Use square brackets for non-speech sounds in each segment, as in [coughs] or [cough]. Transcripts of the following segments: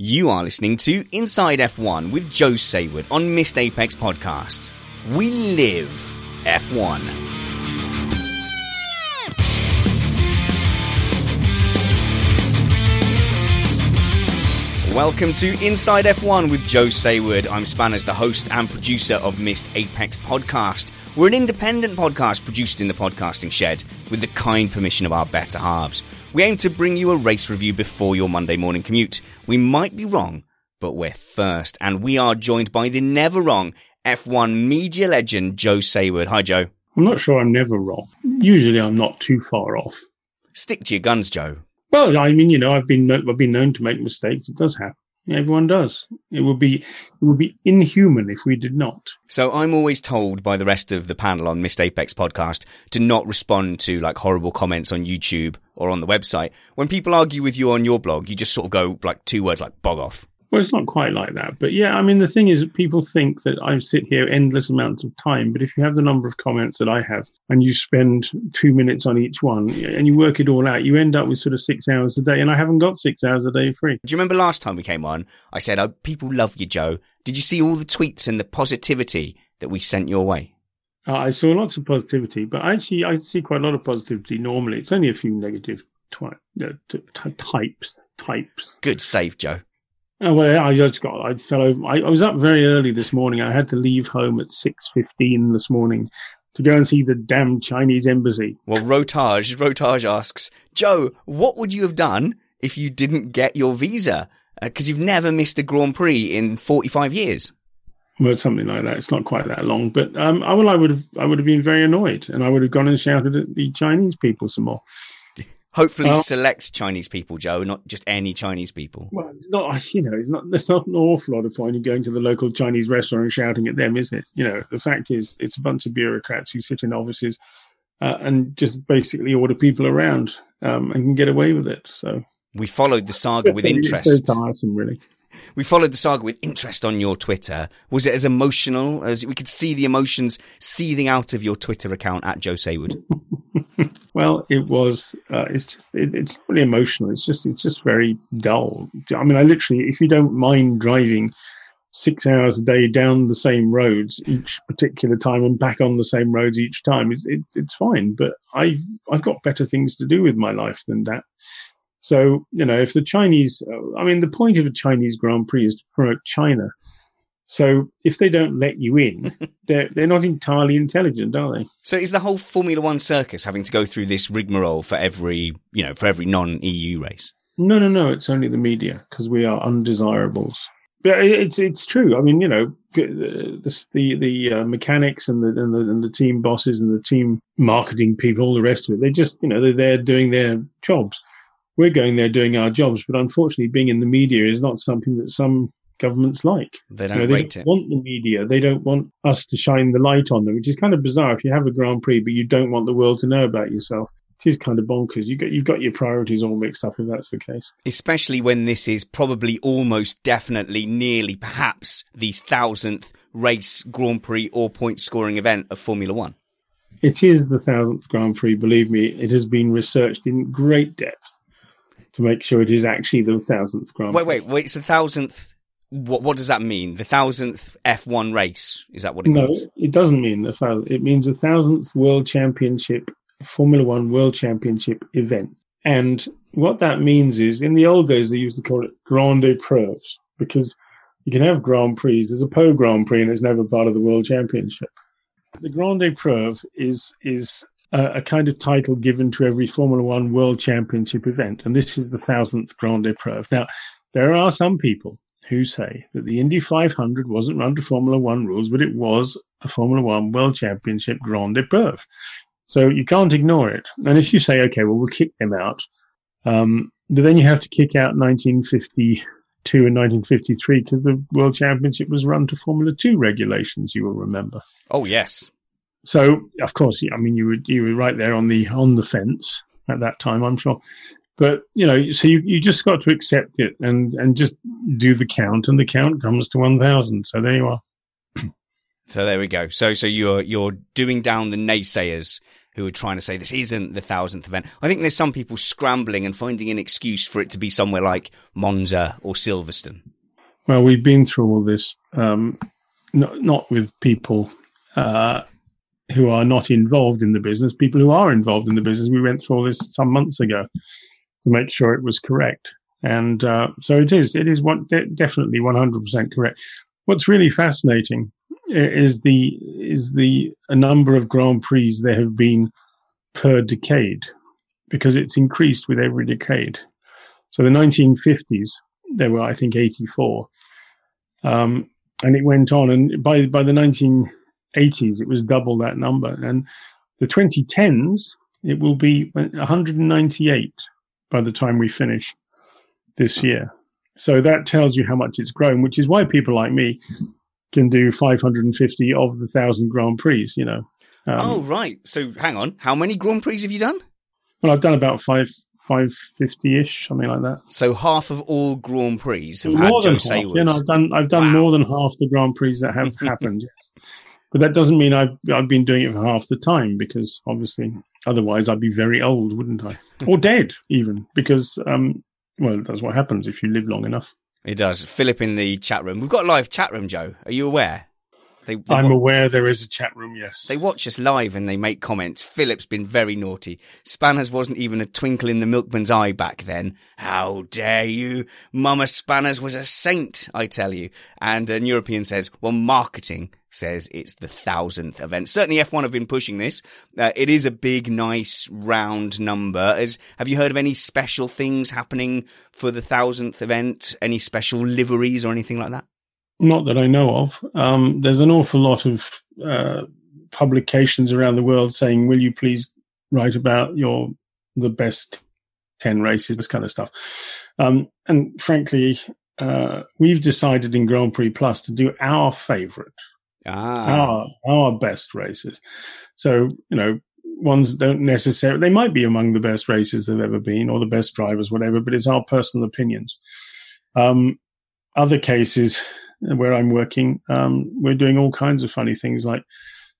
You are listening to Inside F1 with Joe Saward on Missed Apex Podcast. We live F1. Welcome to Inside F1 with Joe Saward. I'm Spanners, the host and producer of Missed Apex Podcast. We're an independent podcast produced in the podcasting shed with the kind permission of our better halves. We aim to bring you a race review before your Monday morning commute. We might be wrong, but we're first. And we are joined by the never wrong F1 media legend, Joe Saward. Hi, Joe. I'm not sure I'm never wrong. Usually I'm not too far off. Stick to your guns, Joe. Well, I mean, you know, I've been I've been known to make mistakes. It does happen. Everyone does. It would be it would be inhuman if we did not. So I'm always told by the rest of the panel on Missed Apex podcast to not respond to like horrible comments on YouTube or on the website. When people argue with you on your blog, you just sort of go like two words like bog off. Well, it's not quite like that, but yeah, I mean, the thing is, that people think that I sit here endless amounts of time. But if you have the number of comments that I have, and you spend two minutes on each one, and you work it all out, you end up with sort of six hours a day. And I haven't got six hours a day free. Do you remember last time we came on? I said, oh, people love you, Joe. Did you see all the tweets and the positivity that we sent your way? Uh, I saw lots of positivity, but actually, I see quite a lot of positivity normally. It's only a few negative twi- uh, t- t- types. Types. Good save, Joe. Oh, well, I just got. I fell over. I, I was up very early this morning. I had to leave home at six fifteen this morning to go and see the damn Chinese embassy. Well, Rotage, Rotage asks, Joe, what would you have done if you didn't get your visa? Because you've never missed a Grand Prix in 45 years. Well, it's something like that. It's not quite that long, but um, I, well, I would have. I would have been very annoyed, and I would have gone and shouted at the Chinese people some more. Hopefully, Well- select Chinese people, Joe, not just any Chinese people. Well, it's not. [laughs] You know, it's not. There's not an awful lot of point in going to the local Chinese restaurant and shouting at them, is it? You know, the fact is, it's a bunch of bureaucrats who sit in offices uh, and just basically order people around um, and can get away with it. So We followed the saga with [laughs] It's interest. so tiresome, really. We followed the saga with interest on your Twitter. Was it as emotional as we could see the emotions seething out of your Twitter account at Joe Saward? [laughs] Well, it was. Uh, it's just. It, it's really emotional. It's just. It's just very dull. I mean, I literally, if you don't mind driving six hours a day down the same roads each particular time and back on the same roads each time, it, it, it's fine. But I've I've got better things to do with my life than that. So you know, if the Chinese, I mean, the point of a Chinese Grand Prix is to promote China. So if they don't let you in, [laughs] they're they're not entirely intelligent, are they? So is the whole Formula One circus having to go through this rigmarole for every, you know, for every non-EU race? No, no, no. It's only the media because we are undesirables. But it's it's true. I mean, you know, the the the uh, mechanics and the, and the and the team bosses and the team marketing people, all the rest of it. They just, you know, they're there doing their jobs. We're going there doing our jobs, but unfortunately, being in the media is not something that some governments like. They don't know, they don't want the media. They don't want us to shine the light on them, which is kind of bizarre. If you have a Grand Prix, but you don't want the world to know about yourself, it is kind of bonkers. You got you've got your priorities all mixed up if that's the case. Especially when this is probably almost definitely, nearly, perhaps the thousandth race Grand Prix or point scoring event of Formula One. It is the thousandth Grand Prix. Believe me, it has been researched in great depth to make sure it is actually the thousandth Grand Wait, wait, wait! It's the thousandth. What what does that mean? The thousandth F1 race? Is that what it No, means? No, it doesn't mean the thousand. It means the thousandth World Championship, Formula One World Championship event. And what that means is, in the old days, they used to call it Grand Épreuves because you can have Grand Prix. There's a Pau Grand Prix, and it's never part of the World Championship. The Grand Épreuve is is a, kind of title given to every Formula One World Championship event, and this is the thousandth Grand Épreuve. Now, there are some people who say that the Indy 500 wasn't run to Formula One rules, but it was a Formula One World Championship Grand Épreuve. So you can't ignore it. And if you say, okay, well, we'll kick them out, um, then you have to kick out 1952 and 1953 because the World Championship was run to Formula Two regulations. You will remember. Oh yes. So of course, I mean, you were you were right there on the on the fence at that time, I'm sure. But you know, so you, you just got to accept it and and just do the count, and the count comes to one thousand. So there you are. [clears throat] So there we go. So so you're you're doing down the naysayers who are trying to say this isn't the thousandth event. I think there's some people scrambling and finding an excuse for it to be somewhere like Monza or Silverstone. Well, we've been through all this, um, not not with people uh, who are not involved in the business. People who are involved in the business. We went through all this some months ago to make sure it was correct, and uh, so it is. It is one de- definitely one hundred percent correct. What's really fascinating is the is the number of Grand Prix there have been per decade, because it's increased with every decade. So the 1950s, there were I think 84, um, and it went on. And by by the 1980s, it was double that number. And the 2010s, it will be 198 by the time we finish this year. So that tells you how much it's grown, which is why people like me can do 550 of the thousand Grand Prix. You know. Um, oh right. So hang on. How many Grand Prix have you done? Well, I've done about five. 550 ish, something like that. So half of all Grand Prix have had more Joe than half. You know, I've done I've done Wow. more than half the Grand Prix that have [laughs] happened. But that doesn't mean I've I've been doing it for half the time because obviously otherwise I'd be very old, wouldn't I? Or dead even because um well that's what happens if you live long enough. It does. Philip in the chat room. We've got a live chat room, Joe. Are you aware? They, they I'm wa- aware there is a chat room. Yes. They watch us live and they make comments. Philip's been very naughty. Spanners wasn't even a twinkle in the milkman's eye back then. How dare you? Mama Spanners was a saint, I tell you. And an European says, well, marketing says it's the thousandth event. Certainly F1 have been pushing this. Uh, it is a big, nice, round number. Is, have you heard of any special things happening for the thousandth event? Any special liveries or anything like that? Not that I know of. Um, there's an awful lot of uh, publications around the world saying, "Will you please write about your the best ten races?" This kind of stuff. Um, and frankly, uh, we've decided in Grand Prix Plus to do our favourite, Ah. our best races. So you know, ones don't necessarily they might be among the best races they've ever been, or the best drivers, whatever. But it's our personal opinions. Um, other cases where I'm working, um, we're doing all kinds of funny things like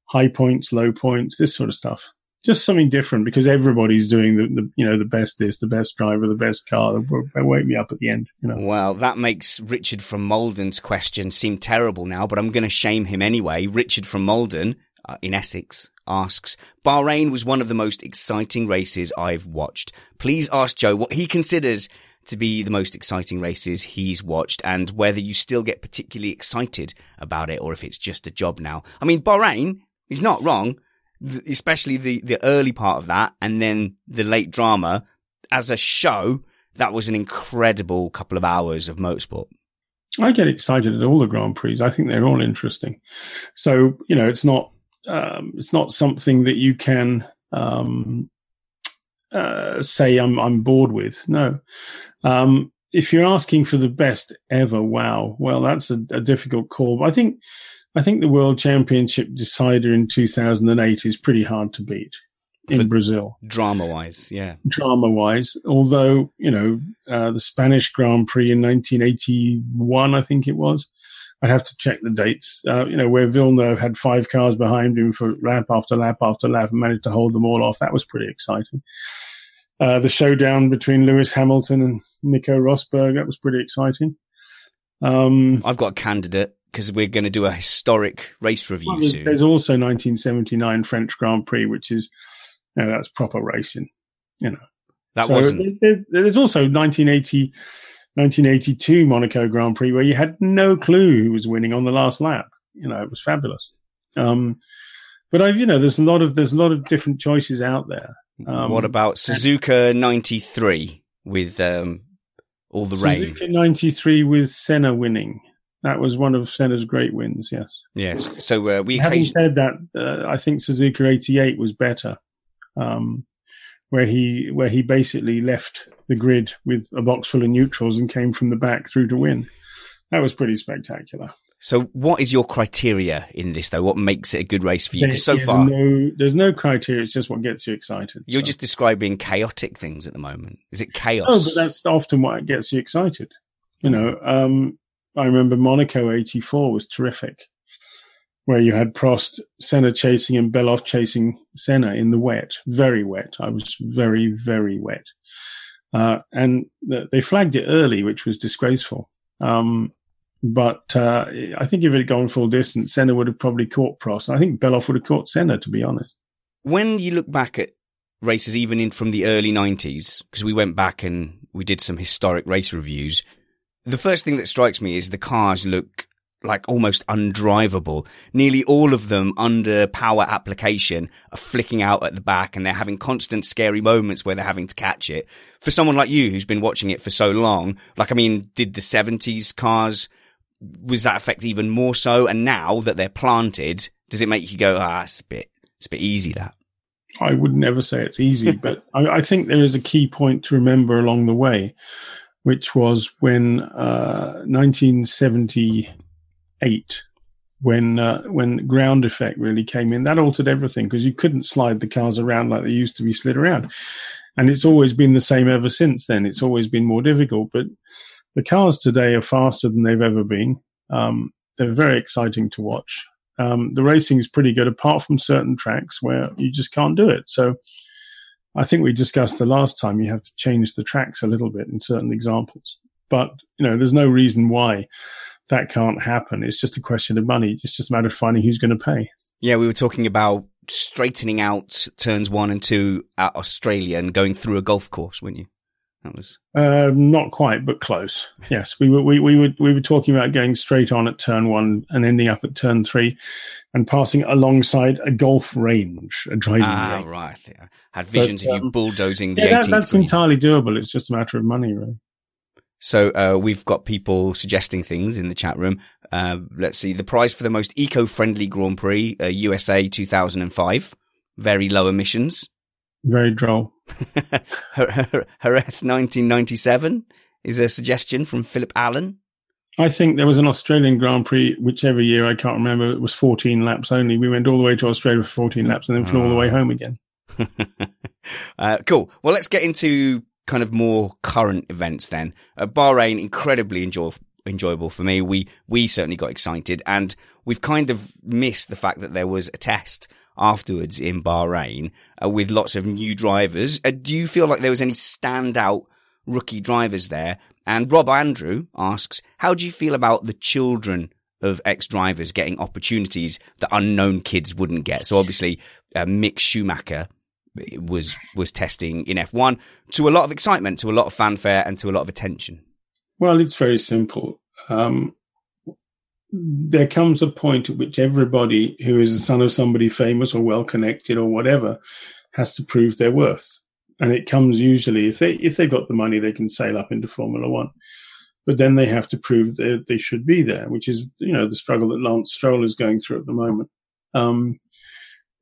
high points, low points, this sort of stuff. Just something different because everybody's doing the, the you know the best this, the best driver, the best car. They wake me up at the end. You know. Well, that makes Richard from Maldon's question seem terrible now, but I'm going to shame him anyway. Richard from Maldon, uh, in Essex, asks, Bahrain was one of the most exciting races I've watched. Please ask Joe what he considers to be the most exciting races he's watched and whether you still get particularly excited about it or if it's just a job now. I mean, Bahrain is not wrong, especially the, the early part of that and then the late drama as a show. That was an incredible couple of hours of motorsport. I get excited at all the Grand Prix. I think they're all interesting. So you know, it's not um, it's not something that you can um, uh, say I'm I'm bored with. No. Um, if you're asking for the best ever, wow, well, that's a, a difficult call. But I think I think the World Championship decider in 2008 is pretty hard to beat in For- Brazil, Drama wise, yeah. drama wise. Although, you know, uh, the Spanish Grand Prix in 1981, I think it was. I'd have to check the dates, uh, you know, where Villeneuve had five cars behind him for lap after lap after lap and managed to hold them all off. That was pretty exciting. Uh, the showdown between Lewis Hamilton and Nico Rosberg, that was pretty exciting. Um, I've got a candidate because we're going to do a historic race review Well, there's, soon. there's also 1979 French Grand Prix, which is you know, that's proper racing. You know, that So wasn't. there- there's also 1980, 1982 Monaco Grand Prix where you had no clue who was winning on the last lap. You know, it was fabulous. Um, but I, you know, there's a lot of there's a lot of different choices out there. Um, what about Suzuka 93 with um, all the rain? Suzuka 93 with Senna winning? That was one of Senna's great wins. Yes. Yes. So uh, we Having said that, uh, I think Suzuka 88 was better, um, where he where he basically left the grid with a box full of neutrals and came from the back through to win. That was pretty spectacular. So what is your criteria in this though? What makes it a good race for you? There 'Cause so is far no, there's no criteria. It's just what gets you excited. you're So- just describing chaotic things at the moment. Is it chaos? Oh, but that's often what gets you excited. You know, um, I remember Monaco 84 was terrific, where you had Prost, Senna chasing and Bellof chasing Senna in the wet, very wet. I was very, very wet. Uh, and th- they flagged it early, which was disgraceful. Um, but uh, I think if it had gone full distance, Senna would have probably caught Prost. I think Bellof would have caught Senna, to be honest. when you look back at races, even in from the early '90s, because we went back and we did some historic race reviews, the first thing that strikes me is the cars look like almost undrivable. Nearly all of them under power application are flicking out at the back and they're having constant scary moments where they're having to catch it. For someone like you who's been watching it for so long, like, I mean, did the 70s cars, was that effect even more so? And now that they're planted, does it make you go, ah, it's a bit, it's a bit easy that? I would never say it's easy, [laughs] but I, I think there is a key point to remember along the way, which was when uh, 1978, when uh, when ground effect really came in. That altered everything because you couldn't slide the cars around like they used to be slid around, and it's always been the same ever since then. It's always been more difficult, but the cars today are faster than they've ever been. Um, they're very exciting to watch um, the racing is pretty good, apart from certain tracks where you just can't do it. So I think we discussed the last time you have to change the tracks a little bit in certain examples. But, you know, there's no reason why that can't happen. It's just a question of money. It's just a matter of finding who's going to pay. Yeah, we were talking about straightening out turns one and two at Australia and going through a golf course, weren't you? That was Uh, not quite, but close. [laughs] Yes, we were we, we were we were talking about going straight on at turn one and ending up at turn three, and passing alongside a golf range, a driving ah range. right. I had visions But, of you um, bulldozing the Yeah, that, that's green. entirely doable. It's just a matter of money, really. So uh, we've got people suggesting things in the chat room. Uh, let's see the prize for the most eco-friendly Grand Prix, uh, USA 2005, very low emissions. Very droll. Jerez 1997 is a suggestion from Philip Allen. I think there was an Australian Grand Prix, whichever year I can't remember. It was 14 laps only. We went all the way to Australia for 14 laps and then flew all the way home again. [laughs] uh, cool. Well, let's get into kind of more current events then. Uh, Bahrain, incredibly enjoy- enjoyable for me. We we certainly got excited, and we've kind of missed the fact that there was a test afterwards in Bahrain uh, with lots of new drivers. Uh, do you feel like there was any standout rookie drivers there? And Rob Andrew asks, how do you feel about the children of ex drivers getting opportunities that unknown kids wouldn't get? So obviously, uh, Mick Schumacher was was testing in F1 to a lot of excitement, to a lot of fanfare, and to a lot of attention. Well, it's very simple. Um, there comes a point at which everybody who is the son of somebody famous or well connected or whatever has to prove their worth. And it comes usually if they if they've got the money, they can sail up into Formula One. But then they have to prove that they should be there, which is you know the struggle that Lance Stroll is going through at the moment. Um,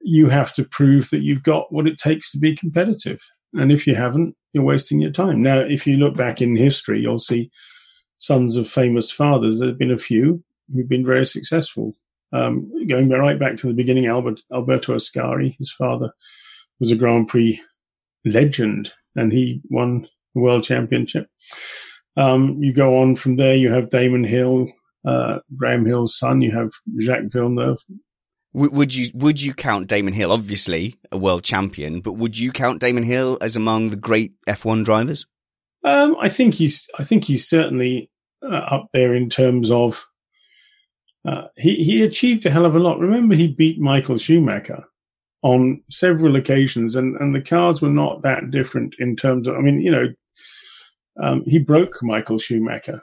you have to prove that you've got what it takes to be competitive. And if you haven't, you're wasting your time. Now, if you look back in history, you'll see sons of famous fathers. There have been a few who've been very successful. Um, going right back to the beginning, Albert, Alberto Ascari, his father, was a Grand Prix legend, and he won the world championship. Um, you go on from there. You have Damon Hill, uh, Graham Hill's son. You have Jacques Villeneuve. would you would you count Damon Hill, obviously a world champion, but would you count Damon Hill as among the great F1 drivers? Um, I think he's I think he's certainly uh, up there in terms of uh, he he achieved a hell of a lot. Remember, he beat Michael Schumacher on several occasions, and and the cars were not that different in terms of. I mean, you know, um, he broke Michael Schumacher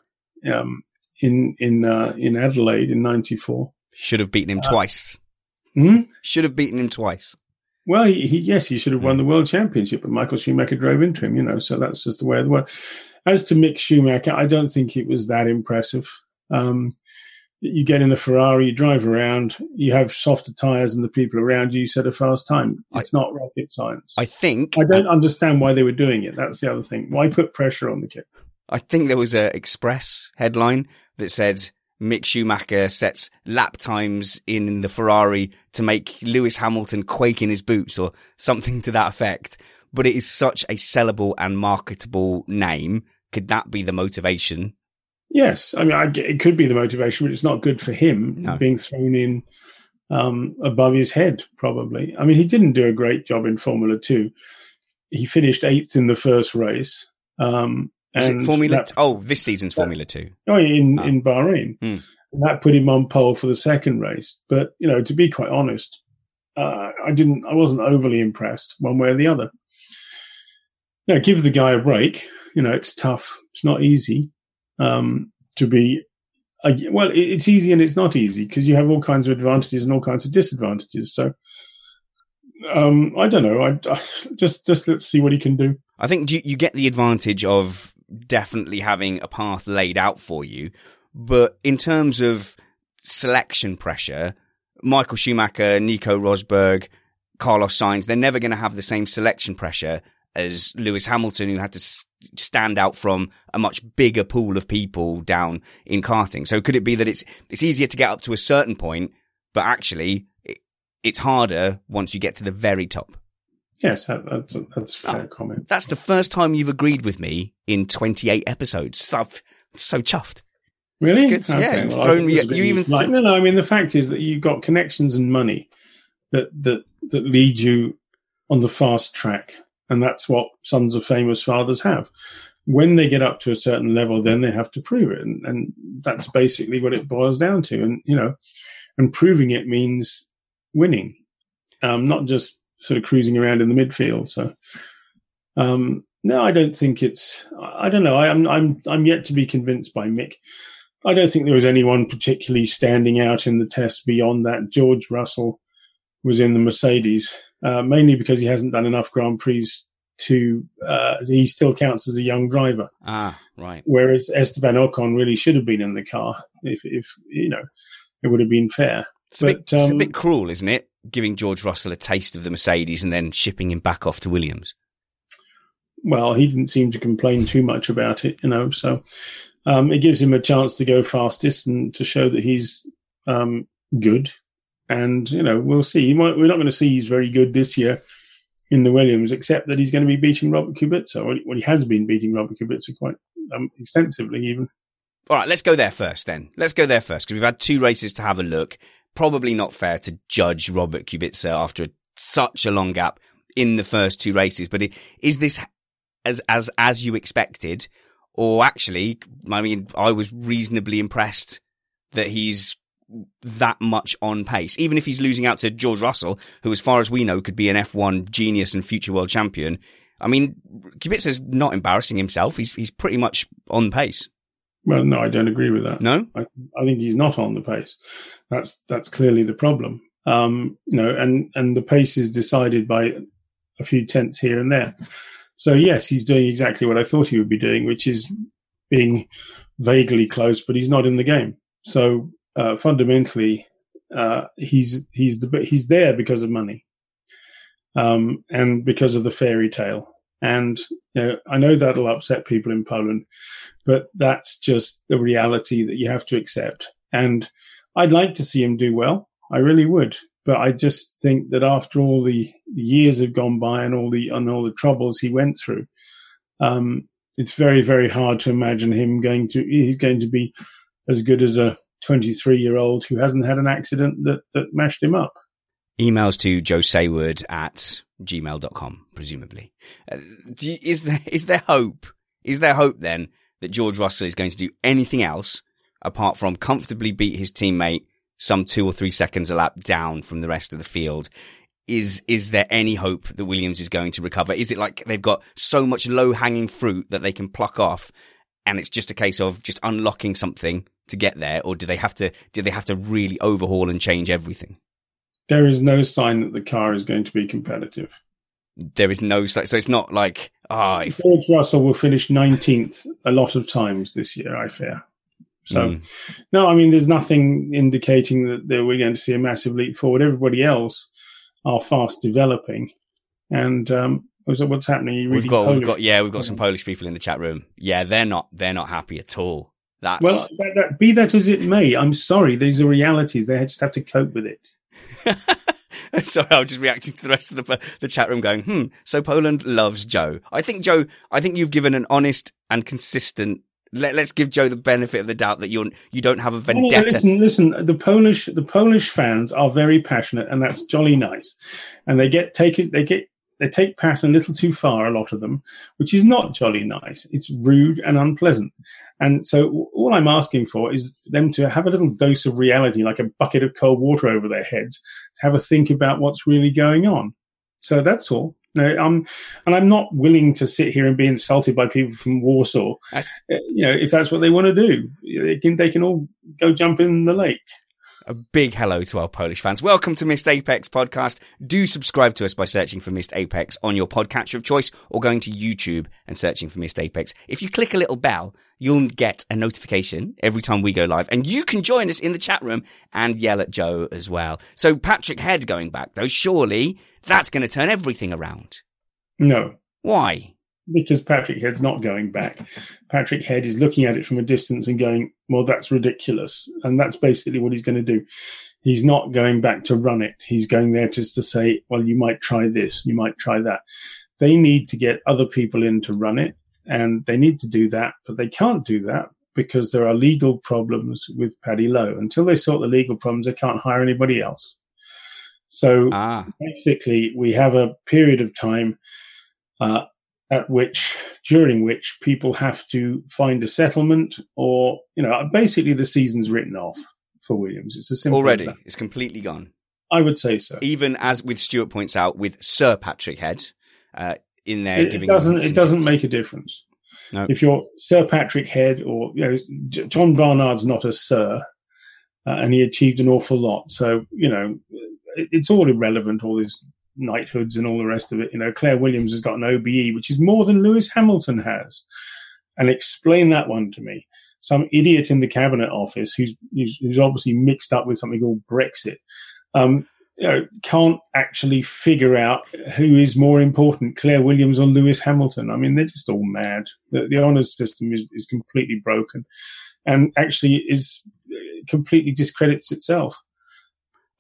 um, in in uh, in Adelaide in '94. Should have beaten him uh, twice. Hmm? Should have beaten him twice. Well, he, he, yes, he should have won the world championship, but Michael Schumacher drove into him. You know, so that's just the way of the world. As to Mick Schumacher, I don't think it was that impressive. Um, you get in a Ferrari, you drive around, you have softer tires than the people around you, you set a fast time. It's I, not rocket science. I think. I don't understand why they were doing it. That's the other thing. Why put pressure on the kid? I think there was a Express headline that said Mick Schumacher sets lap times in the Ferrari to make Lewis Hamilton quake in his boots or something to that effect. But it is such a sellable and marketable name. Could that be the motivation Yes, I mean, I, it could be the motivation, but it's not good for him no. being thrown in um, above his head. Probably. I mean, he didn't do a great job in Formula Two. He finished eighth in the first race. Um, and Formula? That, oh, this season's Formula Two. Oh, in oh. in Bahrain. Hmm. That put him on pole for the second race. But you know, to be quite honest, uh, I didn't. I wasn't overly impressed one way or the other. Yeah, give the guy a break. You know, it's tough. It's not easy um, to be uh, well it's easy and it's not easy because you have all kinds of advantages and all kinds of disadvantages. So um, i don't know. I, I, [laughs] just just let's see what he can do. I think you, you get the advantage of definitely having a path laid out for you but in terms of selection pressure michael schumacher nico rosberg carlos sainz they're never going to have the same selection pressure as Lewis Hamilton, who had to stand out from a much bigger pool of people down in karting. So could it be that it's it's easier to get up to a certain point, but actually it, it's harder once you get to the very top? Yes, that, that's that's ah, fair oh, comment. That's the first time you've agreed with me in 28 episodes. I'm so chuffed. Really? Okay, yeah, well, me, you even like, no, no. I mean, the fact is that you've got connections and money that that that lead you on the fast track and that's what sons of famous fathers have. When they get up to a certain level, then they have to prove it. And, and that's basically what it boils down to. And, you know, and proving it means winning, um, not just sort of cruising around in the midfield. So, um, no, I don't think it's. I don't know. I, am I'm I'm yet to be convinced by Mick. I don't think there was anyone particularly standing out in the test beyond that. George Russell was in the Mercedes, uh, mainly because he hasn't done enough Grand Prix to. Uh, he still counts as a young driver. Ah, right. Whereas Esteban Ocon really should have been in the car if, if you know, it would have been fair. It's, but, a, bit, um, it's a bit cruel, isn't it? Giving George Russell a taste of the Mercedes and then shipping him back off to Williams. Well, he didn't seem to complain too much about it, you know. So um, it gives him a chance to go fastest and to show that he's um, good and you know we'll see. Might, we're not going to see he's very good this year in the Williams, except that he's going to be beating Robert Kubica. Well, he has been beating Robert Kubica quite um, extensively, even. All right, let's go there first. Then let's go there first because we've had two races to have a look. Probably not fair to judge Robert Kubica after such a long gap in the first two races. But is this as as as you expected, or actually, I mean, I was reasonably impressed that he's that much on pace. Even if he's losing out to George Russell, who, as far as we know, could be an F1 genius and future world champion. I mean, Kubica's not embarrassing himself. He's he's pretty much on pace. Well, no, I don't agree with that. No, I, I think he's not on the pace. That's that's clearly the problem. Um, you know, and and the pace is decided by a few tenths here and there. So yes, he's doing exactly what I thought he would be doing, which is being vaguely close, but he's not in the game. So uh, fundamentally, uh, he's he's the he's there because of money, um, and because of the fairy tale. And you know, I know that'll upset people in Poland, but that's just the reality that you have to accept. And I'd like to see him do well. I really would. But I just think that after all the years have gone by and all the and all the troubles he went through, um, it's very very hard to imagine him going to he's going to be as good as a 23 year old who hasn't had an accident that that mashed him up. Emails to Joe Saward at gmail.com, presumably. Uh, you, is there is there hope? Is there hope then that George Russell is going to do anything else apart from comfortably beat his teammate some two or three seconds a lap down from the rest of the field. Is is there any hope that Williams is going to recover? Is it like they've got so much low hanging fruit that they can pluck off, and it's just a case of just unlocking something to get there, or do they have to do they have to really overhaul and change everything? There is no sign that the car is going to be competitive. There is no so it's not like ah. Oh, if- George Russell will finish nineteenth a lot of times this year. I fear. So, mm. no, I mean, there's nothing indicating that, that we're going to see a massive leap forward. Everybody else are fast developing. And um, what's happening? We've got, we've got, yeah, we've got some Polish people in the chat room. Yeah, they're not, they're not happy at all. That's well, that, that, be that as it may. I'm sorry, these are realities. They just have to cope with it. [laughs] Sorry, I was just reacting to the rest of the the chat room, going, "Hmm." So Poland loves Joe. I think Joe. I think you've given an honest and consistent let, us give Joe the benefit of the doubt that you're you don't have a vendetta. No, listen, listen. The Polish the Polish fans are very passionate, and that's jolly nice. And they get taken they get they take passion a little too far. A lot of them, which is not jolly nice. It's rude and unpleasant. And so all I'm asking for is for them to have a little dose of reality, like a bucket of cold water over their heads, to have a think about what's really going on. So that's all. No, I'm, and I'm not willing to sit here and be insulted by people from Warsaw. That's, uh, you know, if that's what they want to do, they can they can all go jump in the lake. A big hello to our Polish fans. Welcome to Missed Apex podcast. Do subscribe to us by searching for Missed Apex on your podcatcher of choice or going to YouTube and searching for Missed Apex. If you click a little bell, you'll get a notification every time we go live and you can join us in the chat room and yell at Joe as well. So Patrick Head going back though, surely that's going to turn everything around. No. Why? Because Patrick Head's not going back. Patrick Head is looking at it from a distance and going, well, that's ridiculous. And that's basically what he's going to do. He's not going back to run it. He's going there just to say, well, you might try this, you might try that. They need to get other people in to run it and they need to do that, but they can't do that because there are legal problems with Paddy Lowe. Until they sort the legal problems, they can't hire anybody else. So ah. basically, we have a period of time uh, at which during which people have to find a settlement or you know basically the season's written off for Williams. It's a simple already. It's completely gone. I would say so. Even as with Stuart points out, with Sir Patrick Head uh, in there, it, giving it doesn't it doesn't make a difference. No. If you're Sir Patrick Head or you know John Barnard's not a Sir, uh, and he achieved an awful lot. So you know it, it's all irrelevant. All this knighthoods and all the rest of it. You know, Claire Williams has got an OBE, which is more than Lewis Hamilton has. And explain that one to me. Some idiot in the cabinet office who's who's, who's obviously mixed up with something called Brexit. Um, you know, can't actually figure out who is more important, Claire Williams or Lewis Hamilton. I mean, they're just all mad. The, the honours system is, is completely broken and actually is completely discredits itself.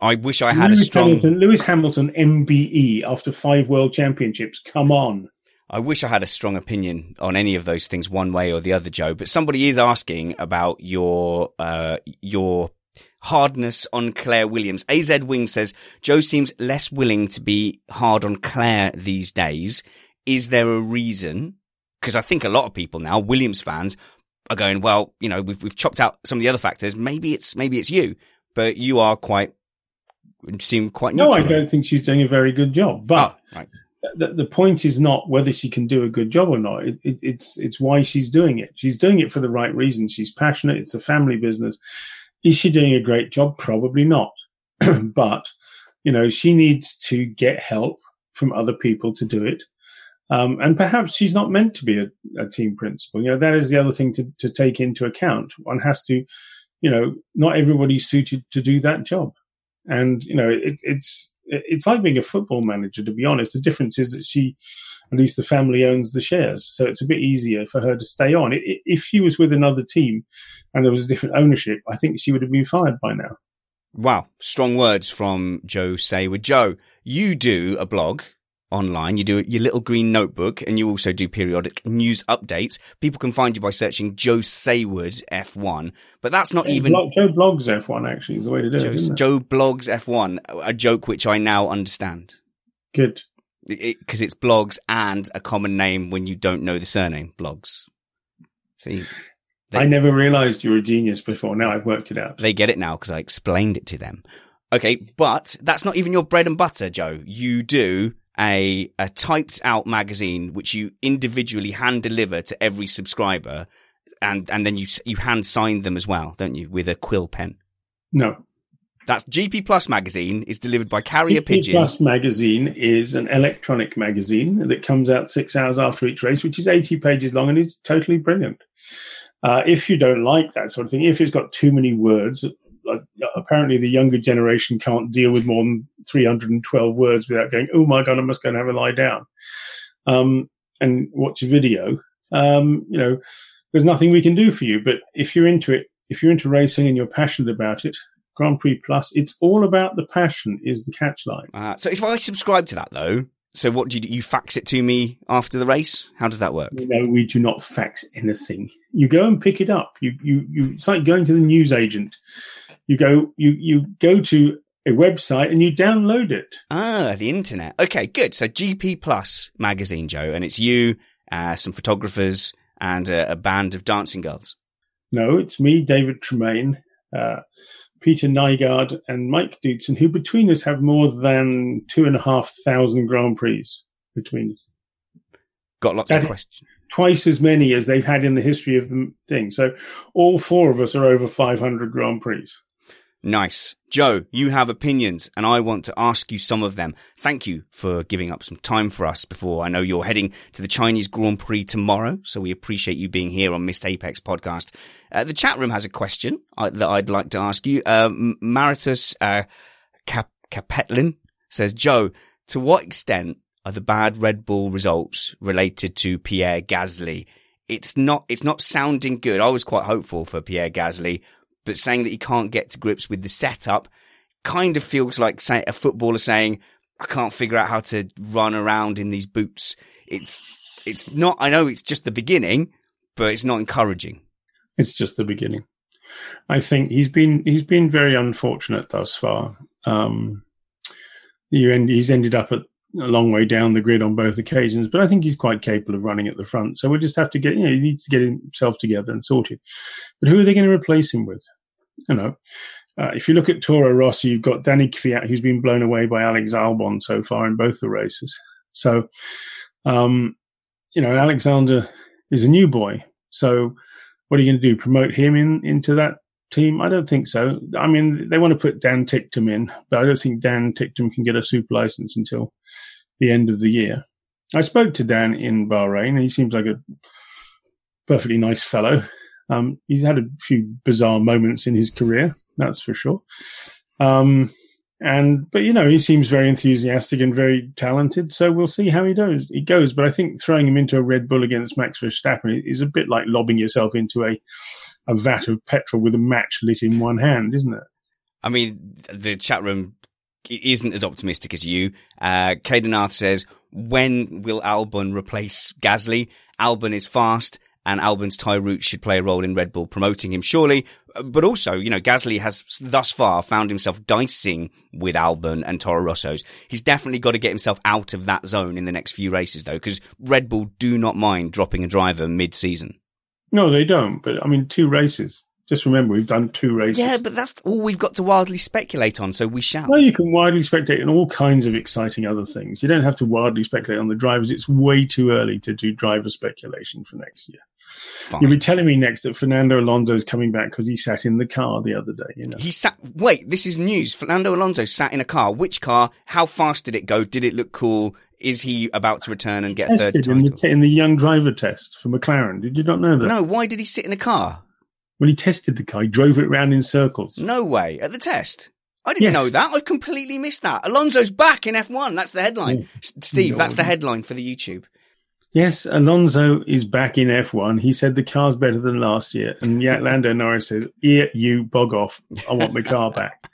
I wish I had Lewis a strong Hamilton, Lewis Hamilton MBE after five world championships. Come on. I wish I had a strong opinion on any of those things, one way or the other, Joe. But somebody is asking about your uh, your hardness on Claire Williams. AZ Wing says Joe seems less willing to be hard on Claire these days. Is there a reason? Because I think a lot of people now, Williams fans, are going, well, you know, we've we've chopped out some of the other factors. Maybe it's maybe it's you, but you are quite seem quite neutral. No, I don't think she's doing a very good job. But oh, right. the, the point is not whether she can do a good job or not. It, it, it's it's why she's doing it. She's doing it for the right reasons. She's passionate. It's a family business. Is she doing a great job? Probably not. [clears throat] but you know, she needs to get help from other people to do it. Um, and perhaps she's not meant to be a, a, team principal. You know, that is the other thing to, to take into account. One has to, you know, not everybody's suited to do that job. And you know, it, it's it's like being a football manager. To be honest, the difference is that she, at least the family owns the shares, so it's a bit easier for her to stay on. If she was with another team and there was a different ownership, I think she would have been fired by now. Wow, strong words from Joe Saward. Joe, you do a blog online. You do your little green notebook and you also do periodic news updates. People can find you by searching Joe Saward F1, but that's not Joe even Blog- Joe blogs F1 actually is the way to do Joe, it. It? Joe blogs F1, a joke which I now understand. Good. Because it's blogs and a common name when you don't know the surname, blogs. See, They- I never realised you were a genius before. Now I've worked it out. they get it now because I explained it to them. Okay, but that's not even your bread and butter, Joe. You do a a typed out magazine which you individually hand deliver to every subscriber, and and then you you hand sign them as well, don't you, with a quill pen? No. That's GP Plus magazine is delivered by Carrier GP Pigeon. Plus magazine is an electronic magazine that comes out six hours after each race, which is 80 pages long and is totally brilliant. Uh, if you don't like that sort of thing, if it's got too many words, apparently the younger generation can't deal with more than 312 words without going, oh my God, I must go and have a lie down um, and watch a video. Um, you know, there's nothing we can do for you. But if you're into it, if you're into racing and you're passionate about it, Grand Prix Plus, it's all about the passion, is the catch line. Uh, so if I subscribe to that though, so what do you do? You fax it to me after the race? How does that work? No, we do not fax anything. You go and pick it up. You, you, you. It's like going to the news agent. You go, you, you go to a website and you download it. Ah, the internet. Okay, good. So GP Plus magazine, Joe, and it's you, uh, some photographers, and a, a band of dancing girls. No, it's me, David Tremayne, uh, Peter Nygaard, and Mike Doodson, who between us have more than two and a half thousand Grand Prix between us. Got lots That- of questions. Twice as many as they've had in the history of the thing. So all four of us are over 500 Grand Prix. Nice. Joe, you have opinions and I want to ask you some of them. Thank you for giving up some time for us before I know you're heading to the Chinese Grand Prix tomorrow. So we appreciate you being here on Missed Apex podcast. Uh, the chat room has a question uh, that I'd like to ask you. Um, Maritus, uh, Cap- Capetlin says, Joe, to what extent are the bad Red Bull results related to Pierre Gasly? It's not, it's not sounding good. I was quite hopeful for Pierre Gasly, but saying that he can't get to grips with the setup kind of feels like say, a footballer saying, I can't figure out how to run around in these boots. It's, it's not, I know it's just the beginning, but it's not encouraging. It's just the beginning. I think he's been he's been very unfortunate thus far. Um, you end, he's ended up at a long way down the grid on both occasions, but I think he's quite capable of running at the front. So we'll just have to get you know he needs to get himself together and sorted. But who are they going to replace him with? You know, uh, if you look at Toro Rosso, you've got Danny Kvyat, who's been blown away by Alex Albon so far in both the races. So, um, you know, Alexander is a new boy. So, what are you going to do? Promote him in into that team? I don't think so. I mean, they want to put Dan Ticktum in, but I don't think Dan Ticktum can get a super license until the end of the year. I spoke to Dan in Bahrain, and he seems like a perfectly nice fellow. Um, he's had a few bizarre moments in his career, that's for sure. Um, and but you know he seems very enthusiastic and very talented. So we'll see how he does. He goes, but I think throwing him into a Red Bull against Max Verstappen is a bit like lobbing yourself into a a vat of petrol with a match lit in one hand, isn't it? I mean, the chat room isn't as optimistic as you. Uh, says, when will Albon replace Gasly? Albon is fast and Albon's Thai route should play a role in Red Bull promoting him, surely. Uh, But also, you know, Gasly has thus far found himself dicing with Albon and Toro Rosso's. He's definitely got to get himself out of that zone in the next few races, though, because Red Bull do not mind dropping a driver mid-season. No, they don't. But I mean, two races. Just remember, we've done two races. Yeah, but that's all we've got to wildly speculate on, so we shall. Well, you can wildly speculate on all kinds of exciting other things. You don't have to wildly speculate on the drivers. It's way too early to do driver speculation for next year. Fine. You'll be telling me next that Fernando Alonso is coming back because he sat in the car the other day. You know, He sat. Wait, this is news. Fernando Alonso sat in a car. Which car? How fast did it go? Did it look cool? Is he about to return and get third tested in the, in the young driver test for McLaren. Did you not know that? no. Why did he sit in a car? When he tested the car, he drove it around in circles. No way. At the test. I didn't Yes. know that. I've completely missed that. Alonso's back in F1. That's the headline. S- Steve, No. that's the headline for the YouTube. Yes, Alonso is back in F1. He said the car's better than last year. And yet [laughs] Lando Norris says, Yeah, you bog off. I want my car [laughs] back.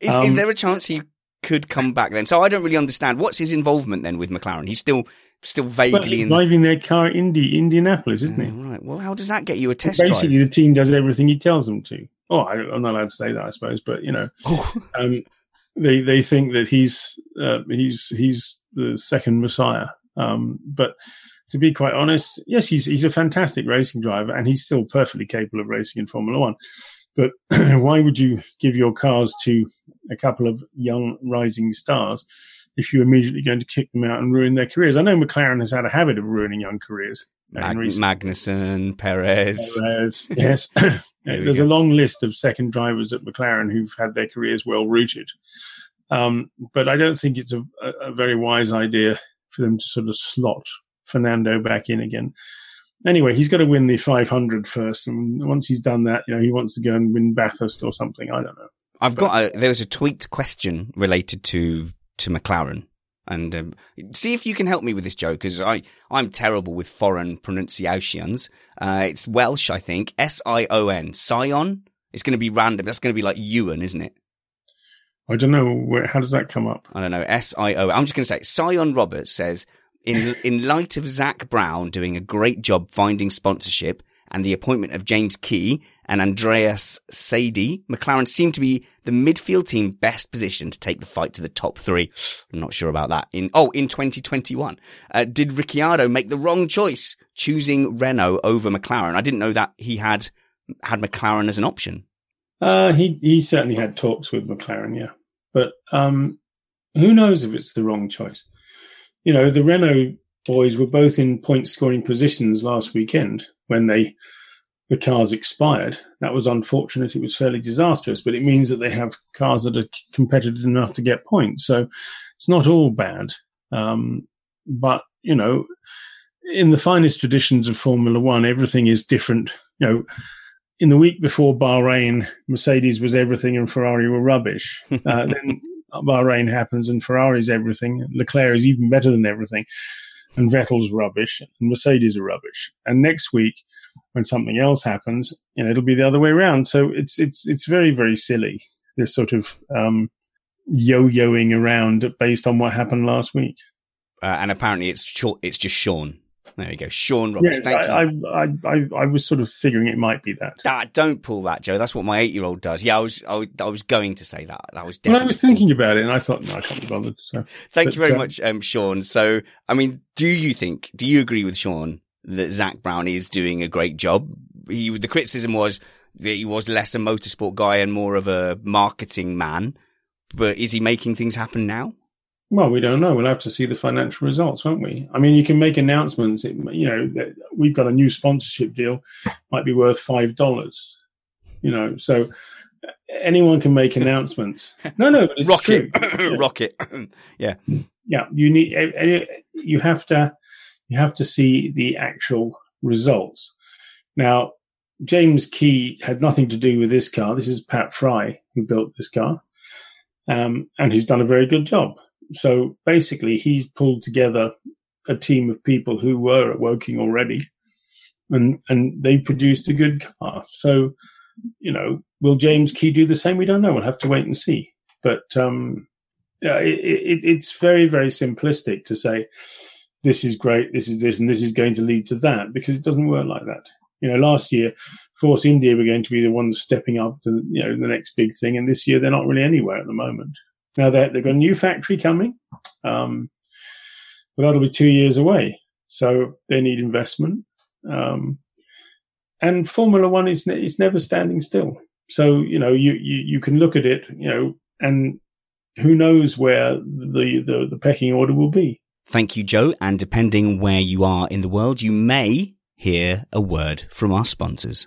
is, um, is there a chance he could come back then? So I don't really understand. What's his involvement then with McLaren? He's still still vaguely in driving their car Indy Indianapolis, isn't he? right. Well, how does that get you a test Basically, drive? the team does everything he tells them to. Oh, I, am not allowed to say that, I suppose, but you know, [laughs] um, they they think that he's uh, he's he's the second Messiah. Um, but to be quite honest, yes, he's he's a fantastic racing driver, and he's still perfectly capable of racing in Formula One. But [clears throat] why would you give your cars to a couple of young rising stars if you're immediately going to kick them out and ruin their careers? I know McLaren has had a habit of ruining young careers. Mag- Magnussen, Perez. Perez [laughs] yes. [laughs] There's a long list of second drivers at McLaren who've had their careers well rooted. Um, but I don't think it's a, a, very wise idea for them to sort of slot Fernando back in again. Anyway, he's got to win the 500 first, and once he's done that, you know, he wants to go and win Bathurst or something. I don't know. I've but, got a, there was a tweet question related to to McLaren, and um, see if you can help me with this, Joe, because I I'm terrible with foreign pronunciations. Uh, it's Welsh, I think. S I O N. Sion. It's going to be random. That's going to be like Ewan, isn't it? I don't know. Where, how does that come up? I don't know. S I O. I'm just going to say Sion Roberts says in in light of Zak Brown doing a great job finding sponsorship and the appointment of James Key and Andreas Seidl, McLaren seemed to be the midfield team best positioned to take the fight to the top three. I'm not sure about that. In oh, in 2021, uh, did Ricciardo make the wrong choice choosing Renault over McLaren? I didn't know that he had had McLaren as an option. Uh, he he certainly had talks with McLaren, yeah, but um, who knows if it's the wrong choice? you know, the Renault boys were both in point scoring positions last weekend when they the cars expired. That was unfortunate. It was fairly disastrous, but it means that they have cars that are competitive enough to get points. So it's not all bad. Um, but you know, in the finest traditions of Formula One, everything is different. You know, in the week before Bahrain, Mercedes was everything and Ferrari were rubbish. [laughs] Uh, then Bahrain happens and Ferrari's everything. Leclerc is even better than everything. And Vettel's rubbish and Mercedes are rubbish. And next week, when something else happens, you know, it'll be the other way around. So it's, it's, it's very, very silly. This sort of, um, yo-yoing around based on what happened last week. Uh, and apparently it's short, it's just Sean there you go, Sean Roberts. Yes, I, I, I, I, was sort of figuring it might be that. Ah, don't pull that, Joe. That's what my eight-year-old does. Yeah, I was, I, I was going to say that. That was definitely. Well, I was thinking about it, and I thought, no, I can't be bothered. So, thank but, you very uh, much, um, Sean. So, I mean, do you think? Do you agree with Sean that Zak Brown is doing a great job? He, the criticism was that he was less a motorsport guy and more of a marketing man. But is he making things happen now? Well, we don't know. We'll have to see the financial results, won't we? I mean, you can make announcements. It, you know, we've got a new sponsorship deal, might be worth five dollars. You know, so anyone can make [laughs] announcements. No, no, it's rocket, true. [coughs] rocket. [coughs] yeah, yeah. You need you have to you have to see the actual results. Now, James Key had nothing to do with this car. This is Pat Fry who built this car, um, and he's done a very good job so basically, he's pulled together a team of people who were at Woking already, and and they produced a good car. So, you know, will James Key do the same? We don't know. We'll have to wait and see. But um, yeah, it, it, it's very very simplistic to say this is great, this is this, and this is going to lead to that because it doesn't work like that. You know, last year, Force India were going to be the ones stepping up to you know the next big thing, and this year they're not really anywhere at the moment. Now they've got a new factory coming, um, but that'll be two years away. So they need investment. Um, and Formula One is is never standing still. So you know you, you you can look at it, you know, and who knows where the, the, the pecking order will be. Thank you, Joe. And depending where you are in the world, you may hear a word from our sponsors.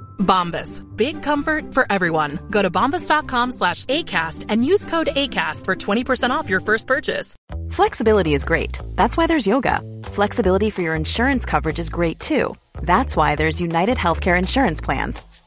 Bombas. Big comfort for everyone. Go to bombas.com slash ACAST and use code ACAST for 20% off your first purchase. Flexibility is great. That's why there's yoga. Flexibility for your insurance coverage is great too. That's why there's United Healthcare Insurance Plans.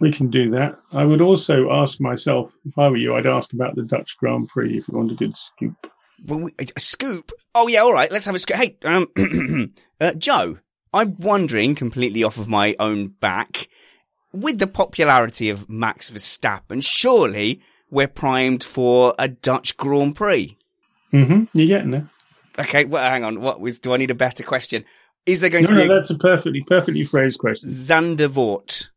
We can do that. I would also ask myself, if I were you, I'd ask about the Dutch Grand Prix if you want a good scoop. Well, we, a scoop? Oh, yeah, all right. Let's have a scoop. Hey, um, [clears throat] uh, Joe, I'm wondering, completely off of my own back, with the popularity of Max Verstappen, surely we're primed for a Dutch Grand Prix. Mm-hmm. You're getting there. Okay, well, hang on. What was? Do I need a better question? Is there going no, to be? No, a that's a perfectly, perfectly phrased question. Zandvoort,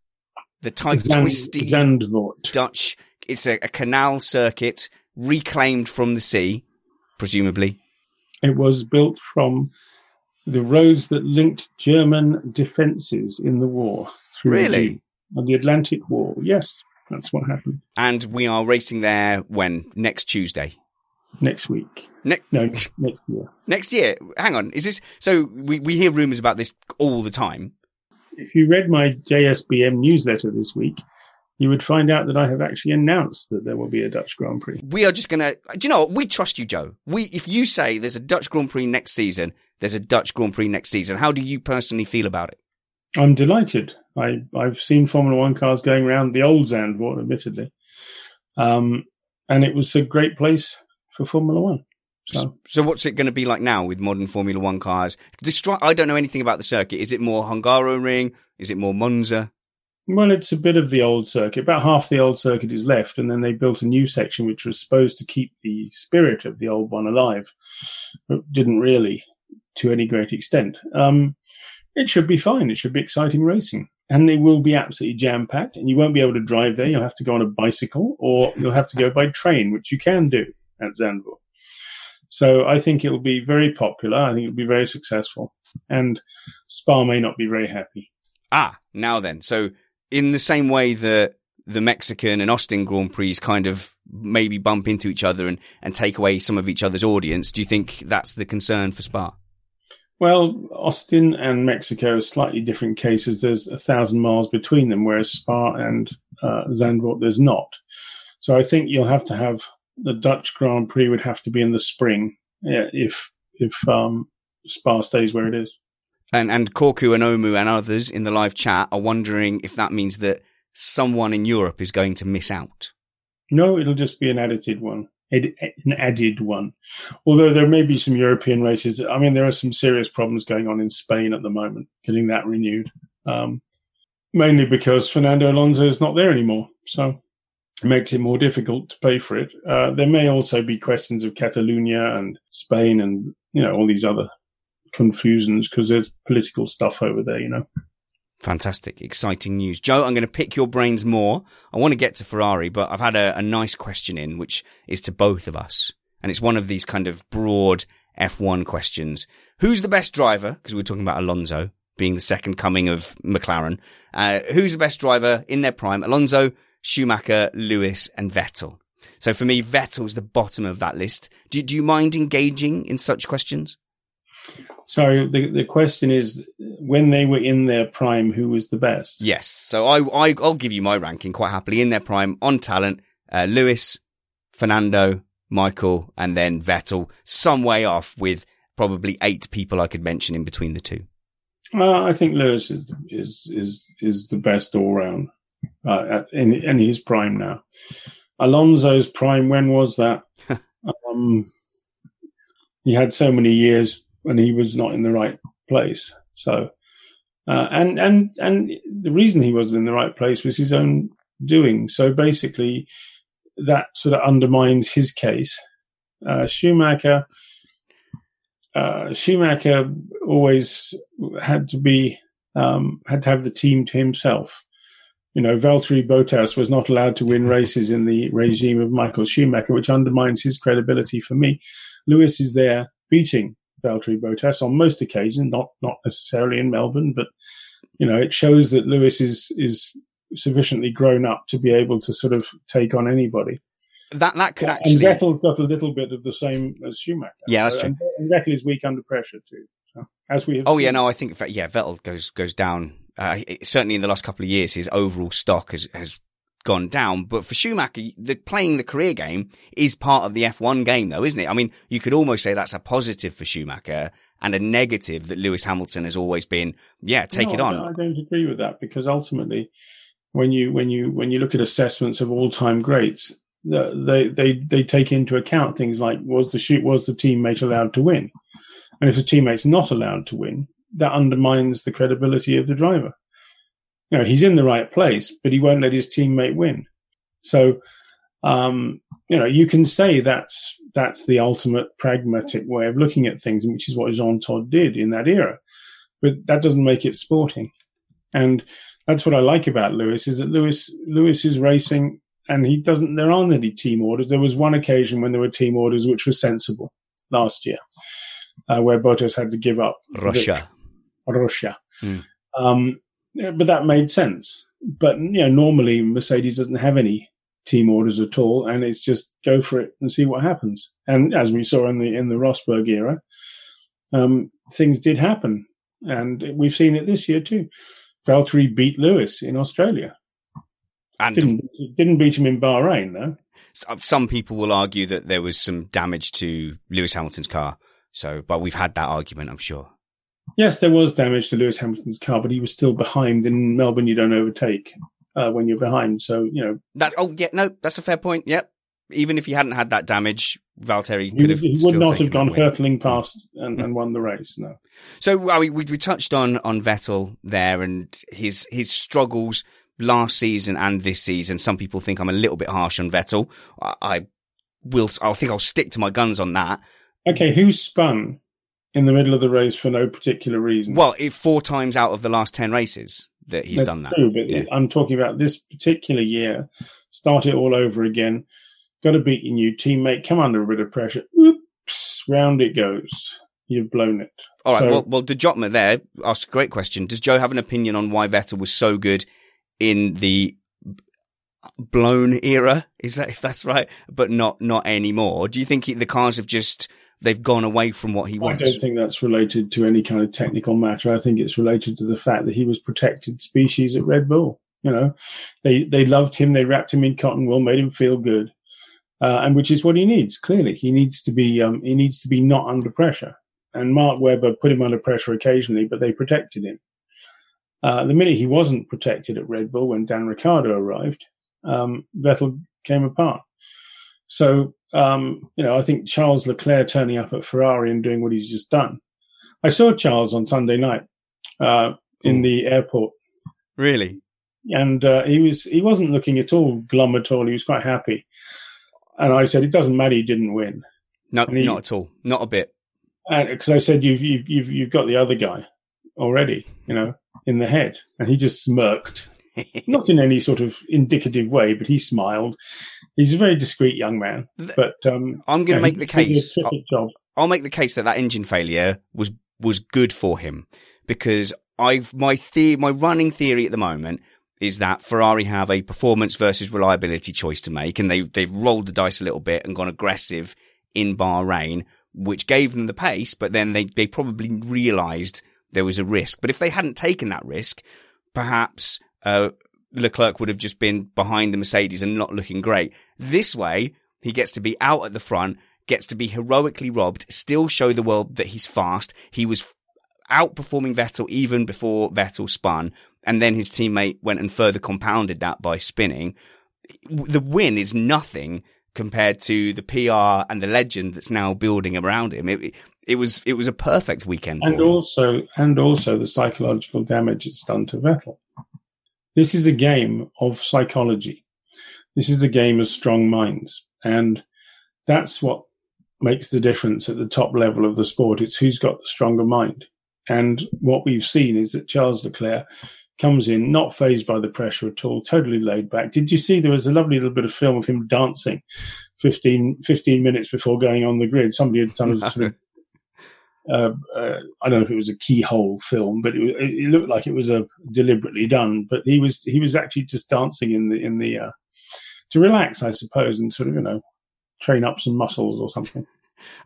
the tight, Zand, twisty Zandvoort. Dutch. It's a, a canal circuit reclaimed from the sea, presumably. It was built from the roads that linked German defences in the war. Through Really? The, the Atlantic Wall. Yes, that's what happened. And we are racing there when next Tuesday. Next week. Ne- No, next year. next year. Hang on. Is this so? We we hear rumors about this all the time. If you read my JSBM newsletter this week, you would find out that I have actually announced that there will be a Dutch Grand Prix. We are just gonna. Do you know what? We trust you, Joe. We if you say there's a Dutch Grand Prix next season, there's a Dutch Grand Prix next season. How do you personally feel about it? I'm delighted. I, I've seen Formula One cars going around the old Zandvoort, admittedly. Um, and it was a great place for Formula One. So So what's it going to be like now with modern Formula One cars? Stri- I don't know anything about the circuit. Is it more Hungaroring? Is it more Monza? Well, it's a bit of the old circuit. About half the old circuit is left, and then they built a new section which was supposed to keep the spirit of the old one alive, but didn't really to any great extent. Um, it should be fine. It should be exciting racing. And it will be absolutely jam packed, and you won't be able to drive there. You'll have to go on a bicycle, or you'll have to go by train, which you can do at Zandvoort. So I think it will be very popular. I think it'll be very successful. And Spa may not be very happy. Ah, now then. So in the same way that the Mexican and Austin Grand Prix kind of maybe bump into each other and, and take away some of each other's audience, do you think that's the concern for Spa? Well, Austin and Mexico are slightly different cases. There's a thousand miles between them, whereas Spa and uh, Zandvoort, there's not. So I think you'll have to have the Dutch Grand Prix would have to be in the spring yeah, if if um, Spa stays where it is. And and Korku and Omu and others in the live chat are wondering if that means that someone in Europe is going to miss out. No, it'll just be an added one, an added one. Although there may be some European races. I mean, there are some serious problems going on in Spain at the moment, getting that renewed. Um, mainly because Fernando Alonso is not there anymore, so makes it more difficult to pay for it. Uh, there may also be questions of Catalonia and Spain, and you know all these other confusions because there's political stuff over there. You know. Fantastic, exciting news. Joe, I'm going to pick your brains more. I want to get to Ferrari, but I've had a, a nice question in, which is to both of us. And it's one of these kind of broad F1 questions. Who's the best driver? Because we we're talking about Alonso being the second coming of McLaren. Uh, who's the best driver in their prime? Alonso, Schumacher, Lewis, and Vettel. So for me, Vettel's the bottom of that list. Do, do you mind engaging in such questions? Sorry, the the question is, when they were in their prime, who was the best? Yes. So I, I I'll give you my ranking quite happily in their prime on talent. Uh, Lewis, Fernando, Michael, and then Vettel, some way off with probably eight people I could mention in between the two. Uh, I think Lewis is is is is the best all round uh, at, in in his prime now. Alonso's prime when was that? [laughs] um, he had so many years when he was not in the right place. So, uh, and and and the reason he wasn't in the right place was his own doing. So basically, that sort of undermines his case. Uh, Schumacher, uh, Schumacher always had to be um, had to have the team to himself. You know, Valtteri Bottas was not allowed to win races in the regime of Michael Schumacher, which undermines his credibility for me. Lewis is there beating Valtteri Bottas on most occasions, not not necessarily in Melbourne, but you know, it shows that Lewis is is sufficiently grown up to be able to sort of take on anybody. That that could actually. And Vettel's got a little bit of the same as Schumacher. Yeah, that's so, true. And Vettel is weak under pressure too. So, as we have Oh seen. yeah, no, I think yeah, Vettel goes goes down. Uh, certainly in the last couple of years, his overall stock has has gone down. But for Schumacher, the, playing the career game is part of the F1 game, though, isn't it? I mean, you could almost say that's a positive for Schumacher and a negative that Lewis Hamilton has always been. Yeah, take No, it on. I don't agree with that because ultimately, when you when you when you look at assessments of all time greats, they they they take into account things like was the shoot was the teammate allowed to win, and if the teammate's not allowed to win, that undermines the credibility of the driver. You know, he's in the right place, but he won't let his teammate win. So, um, you know, you can say that's that's the ultimate pragmatic way of looking at things, which is what Jean Todt did in that era. But that doesn't make it sporting. And that's what I like about Lewis is that Lewis Lewis is racing and he doesn't there aren't any team orders. There was one occasion when there were team orders which was sensible last year, uh, where Bottas had to give up Russia. Russia. Mm. Um, but that made sense. But you know, normally Mercedes doesn't have any team orders at all, and it's just go for it and see what happens. And as we saw in the in the Rosberg era, um, things did happen, and we've seen it this year too. Valtteri beat Lewis in Australia. And Didn't didn't beat him in Bahrain though. some people will argue that there was some damage to Lewis Hamilton's car. So, but we've had that argument, I'm sure. Yes, there was damage to Lewis Hamilton's car, but he was still behind. In Melbourne, you don't overtake uh, when you're behind. So you know That oh yeah, no, that's a fair point. Yep. Even if he hadn't had that damage, Valtteri he, could have. he would still not have gone hurtling past and, and won the race. No. So we we touched on on Vettel there and his his struggles last season and this season. Some people think I'm a little bit harsh on Vettel. I, I will. I think I'll stick to my guns on that. Okay, who spun in the middle of the race for no particular reason? Well, it four times out of the last ten races that he's That's done that. True, but Yeah. I'm talking about this particular year. Start it all over again. Got to beat your new teammate. Come under a bit of pressure. Oops, round it goes. You've blown it. All right. So- well, well, De Jotma there asked a great question. Does Joe have an opinion on why Vettel was so good in the blown era? Is that if that's right? But not not anymore. Do you think he, the cars have just they've gone away from what he wants. I don't think that's related to any kind of technical matter. I think it's related to the fact that he was protected species at Red Bull. You know, they they loved him. They wrapped him in cotton wool, made him feel good, uh, and which is what he needs. Clearly, he needs to be um, he needs to be not under pressure. And Mark Webber put him under pressure occasionally, but they protected him. Uh, the minute he wasn't protected at Red Bull when Dan Ricciardo arrived, um, Vettel came apart. So, um, you know, I think Charles Leclerc turning up at Ferrari and doing what he's just done. I saw Charles on Sunday night uh, in the airport, Really? and uh, he was he wasn't looking at all glum at all. He was quite happy. And I said, "It doesn't matter. You didn't win," No, he- not at all. Not a bit. because I said, "You've you've you've you've got the other guy already, you know, in the head," and he just smirked. [laughs] Not in any sort of indicative way, but he smiled. He's a very discreet young man, but um, I'm going to yeah, make the case. job. I'll make the case that that engine failure was was good for him because I've my the my running theory at the moment is that Ferrari have a performance versus reliability choice to make, and they they've rolled the dice a little bit and gone aggressive in Bahrain, which gave them the pace, but then they they probably realised there was a risk. But if they hadn't taken that risk, perhaps uh, Leclerc would have just been behind the Mercedes and not looking great. This way, He gets to be out at the front, gets to be heroically robbed, still show the world that he's fast. He was outperforming Vettel even before Vettel spun. And then his teammate went and further compounded that by spinning. The win is nothing compared to the PR and the legend that's now building around him. It, it was it was a perfect weekend. and also and also the psychological damage it's done to Vettel. This is a game of psychology. This is a game of strong minds, and that's what makes the difference at the top level of the sport. It's who's got the stronger mind. And what we've seen is that Charles Leclerc comes in not fazed by the pressure at all, totally laid back. Did you see there was a lovely little bit of film of him dancing 15, 15 minutes before going on the grid? Somebody had done a [laughs] sort of uh, uh, I don't know if it was a keyhole film, but it, it looked like it was a deliberately done. But he was he was actually just dancing in the in the uh, to relax, I suppose, and sort of you know train up some muscles or something. [laughs]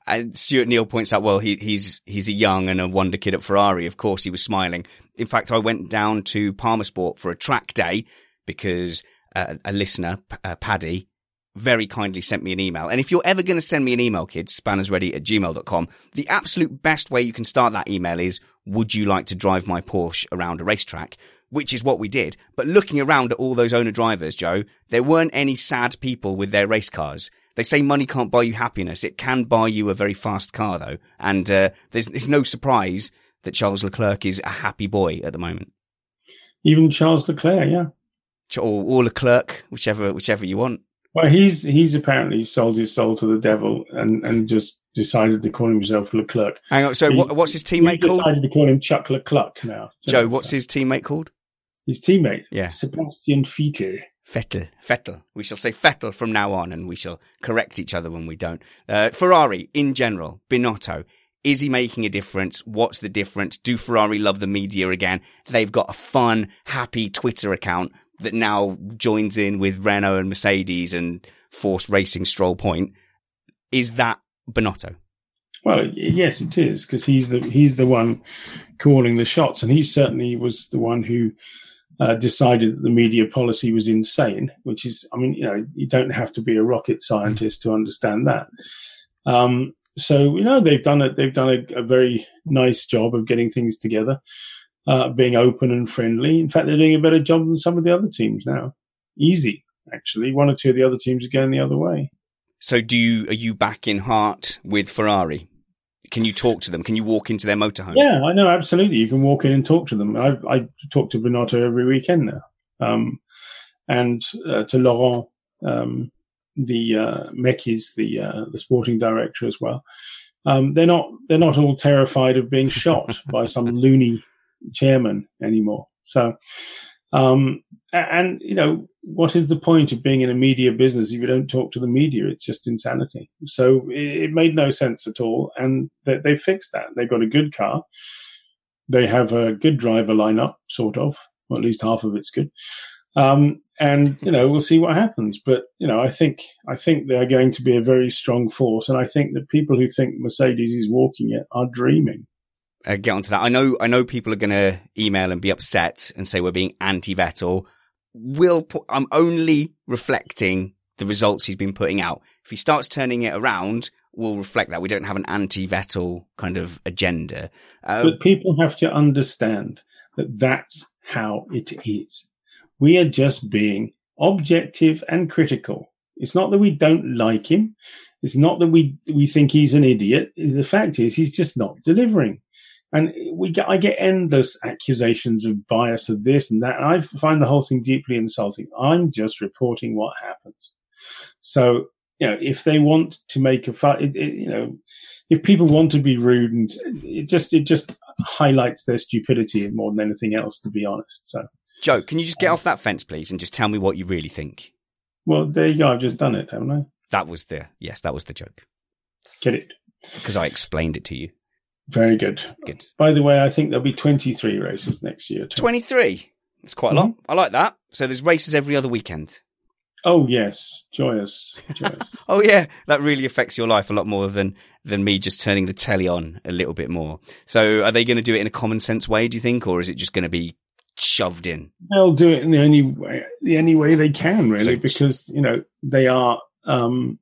And Stuart Neal points out, well, he, he's he's a young and a wonder kid at Ferrari. Of course, he was smiling. In fact, I went down to PalmerSport for a track day because uh, a listener, uh, Paddy, very kindly sent me an email. And if you're ever going to send me an email, kids, spannersready at gmail.com, the absolute best way you can start that email is, would you like to drive my Porsche around a racetrack? Which is what we did. But looking around at all those owner drivers, Joe, there weren't any sad people with their race cars. They say money can't buy you happiness. It can buy you a very fast car though. And, uh, there's, there's no surprise that Charles Leclerc is a happy boy at the moment. Even Charles Leclerc, yeah. Or, or Leclerc, whichever, whichever you want. Well, he's he's apparently sold his soul to the devil and, and just decided to call himself Leclerc. Hang on. So what, what's his teammate called? decided to call him Chuck Leclerc now. Joe, what's his teammate called? his teammate? Yeah. Sebastian Vettel. Vettel. Vettel. We shall say Vettel from now on and we shall correct each other when we don't. Uh, Ferrari in general, Binotto. Is he making a difference? What's the difference? Do Ferrari love the media again? They've got a fun, happy Twitter account that now joins in with Renault and Mercedes and Force Racing Stroll Point. Is that Binotto? Well, yes, it is because he's the he's the one calling the shots, and he certainly was the one who uh, decided that the media policy was insane. Which is, I mean, you know, you don't have to be a rocket scientist to understand that. Um, so you know, they've done it. They've done a, a very nice job of getting things together, uh, being open and friendly. In fact, they're doing a better job than some of the other teams now. Easy, actually. One or two of the other teams are going the other way. So do you, are you back in heart with Ferrari? Can you talk to them? Can you walk into their motorhome? Yeah, I know absolutely. You can walk in and talk to them. I, I talk to Binotto every weekend now, um, and uh, to Laurent, um, the uh, Mekies, the uh, the sporting director as well. Um, they're not they're not all terrified of being shot [laughs] by some loony chairman anymore. So, um, and you know what is the point of being in a media business if you don't talk to the media? It's just insanity. So it, made no sense at all, and they, they fixed that. They've got a good car. They have a good driver lineup, sort of, or at least half of it's good. Um, and you know we'll see what happens. But you know I think I think they're going to be a very strong force, and I think that people who think Mercedes is walking it are dreaming. Uh, get onto that. I know, I know people are going to email and be upset and say we're being anti-Vettel. Will pu- I'm only reflecting the results he's been putting out. If he starts turning it around, we'll reflect that. We don't have an anti-Vettel kind of agenda. Uh, But people have to understand that that's how it is. We are just being objective and critical. It's not that we don't like him. It's not that we we think he's an idiot. The fact is, he's just not delivering. And we get, I get endless accusations of bias of this and that. And I find the whole thing deeply insulting. I'm just reporting what happens. So, you know, if they want to make a fight, it, it, you know, if people want to be rude and it just, it just highlights their stupidity more than anything else, to be honest. So, Joe, can you just get um, off that fence, please, and just tell me what you really think? well, there you go. I've just done it, haven't I? That was the yes, that was the joke Get it. because I explained it to you. Very good. Good. By the way, I think there'll be 23 races next year. Twenty three. That's quite a lot. I like that. So there's races every other weekend. Oh, yes. Joyous. Joyous. [laughs] Oh yeah, that really affects your life a lot more than than me just turning the telly on a little bit more. So are they going to do it in a common sense way? Do you think, or is it just going to be shoved in? They'll do it in the only way, the only way they can, really, So- because, you know, they are, um,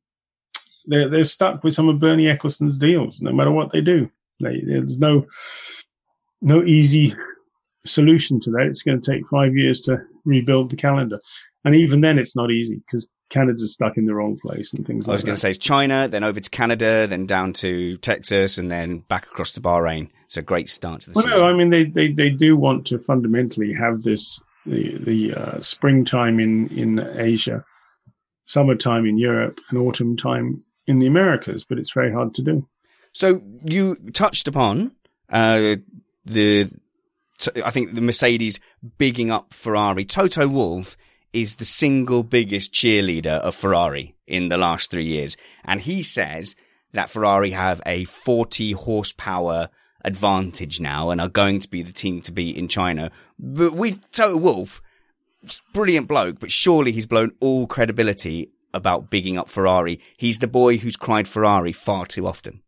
they're they're stuck with some of Bernie Ecclestone's deals, no matter what they do. They, there's no no easy solution to that. It's going to take five years to rebuild the calendar, and even then, it's not easy because Canada's stuck in the wrong place and things. Like that. I was like going to say it's China, then over to Canada, then down to Texas, and then back across to Bahrain. It's a great start to the Well, season. no, I mean they, they, they do want to fundamentally have this the the uh, springtime in in Asia, summertime in Europe, and autumn time in the Americas, but it's very hard to do. So you touched upon uh, the, I think the Mercedes bigging up Ferrari. Toto Wolff is the single biggest cheerleader of Ferrari in the last three years, and he says that Ferrari have a 40 horsepower advantage now and are going to be the team to beat in China. But with Toto Wolff, brilliant bloke, but surely he's blown all credibility about bigging up Ferrari. He's the boy who's cried Ferrari far too often.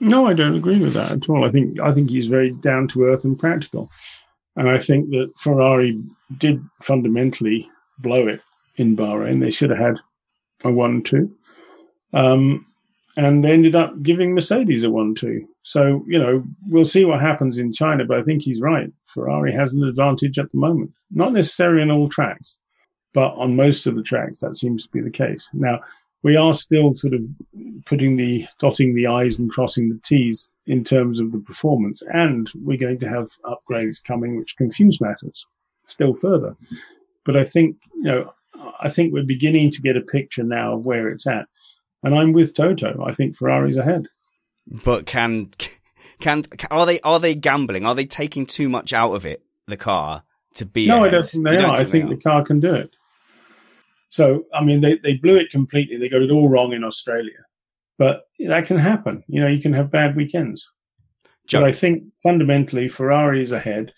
No, I don't agree with that at all. I think I think he's very down to earth and practical, and I think that Ferrari did fundamentally blow it in Bahrain. They should have had a one-two, um, and they ended up giving Mercedes a one-two. So you know we'll see what happens in China, but I think he's right. Ferrari has an advantage at the moment, not necessarily on all tracks, but on most of the tracks that seems to be the case now we are still sort of putting the dotting the i's and crossing the t's in terms of the performance and we're going to have upgrades coming which confuse matters still further. But i think you know i think we're beginning to get a picture now of where it's at. And i'm with toto. I think ferrari's ahead. But can can are they are they gambling? Are they taking too much out of it the car to be no ahead? i don't think they You are. I they think the car can do it so i mean they, they blew it completely they got it all wrong in australia but that can happen you know you can have bad weekends But I think fundamentally Ferrari is ahead,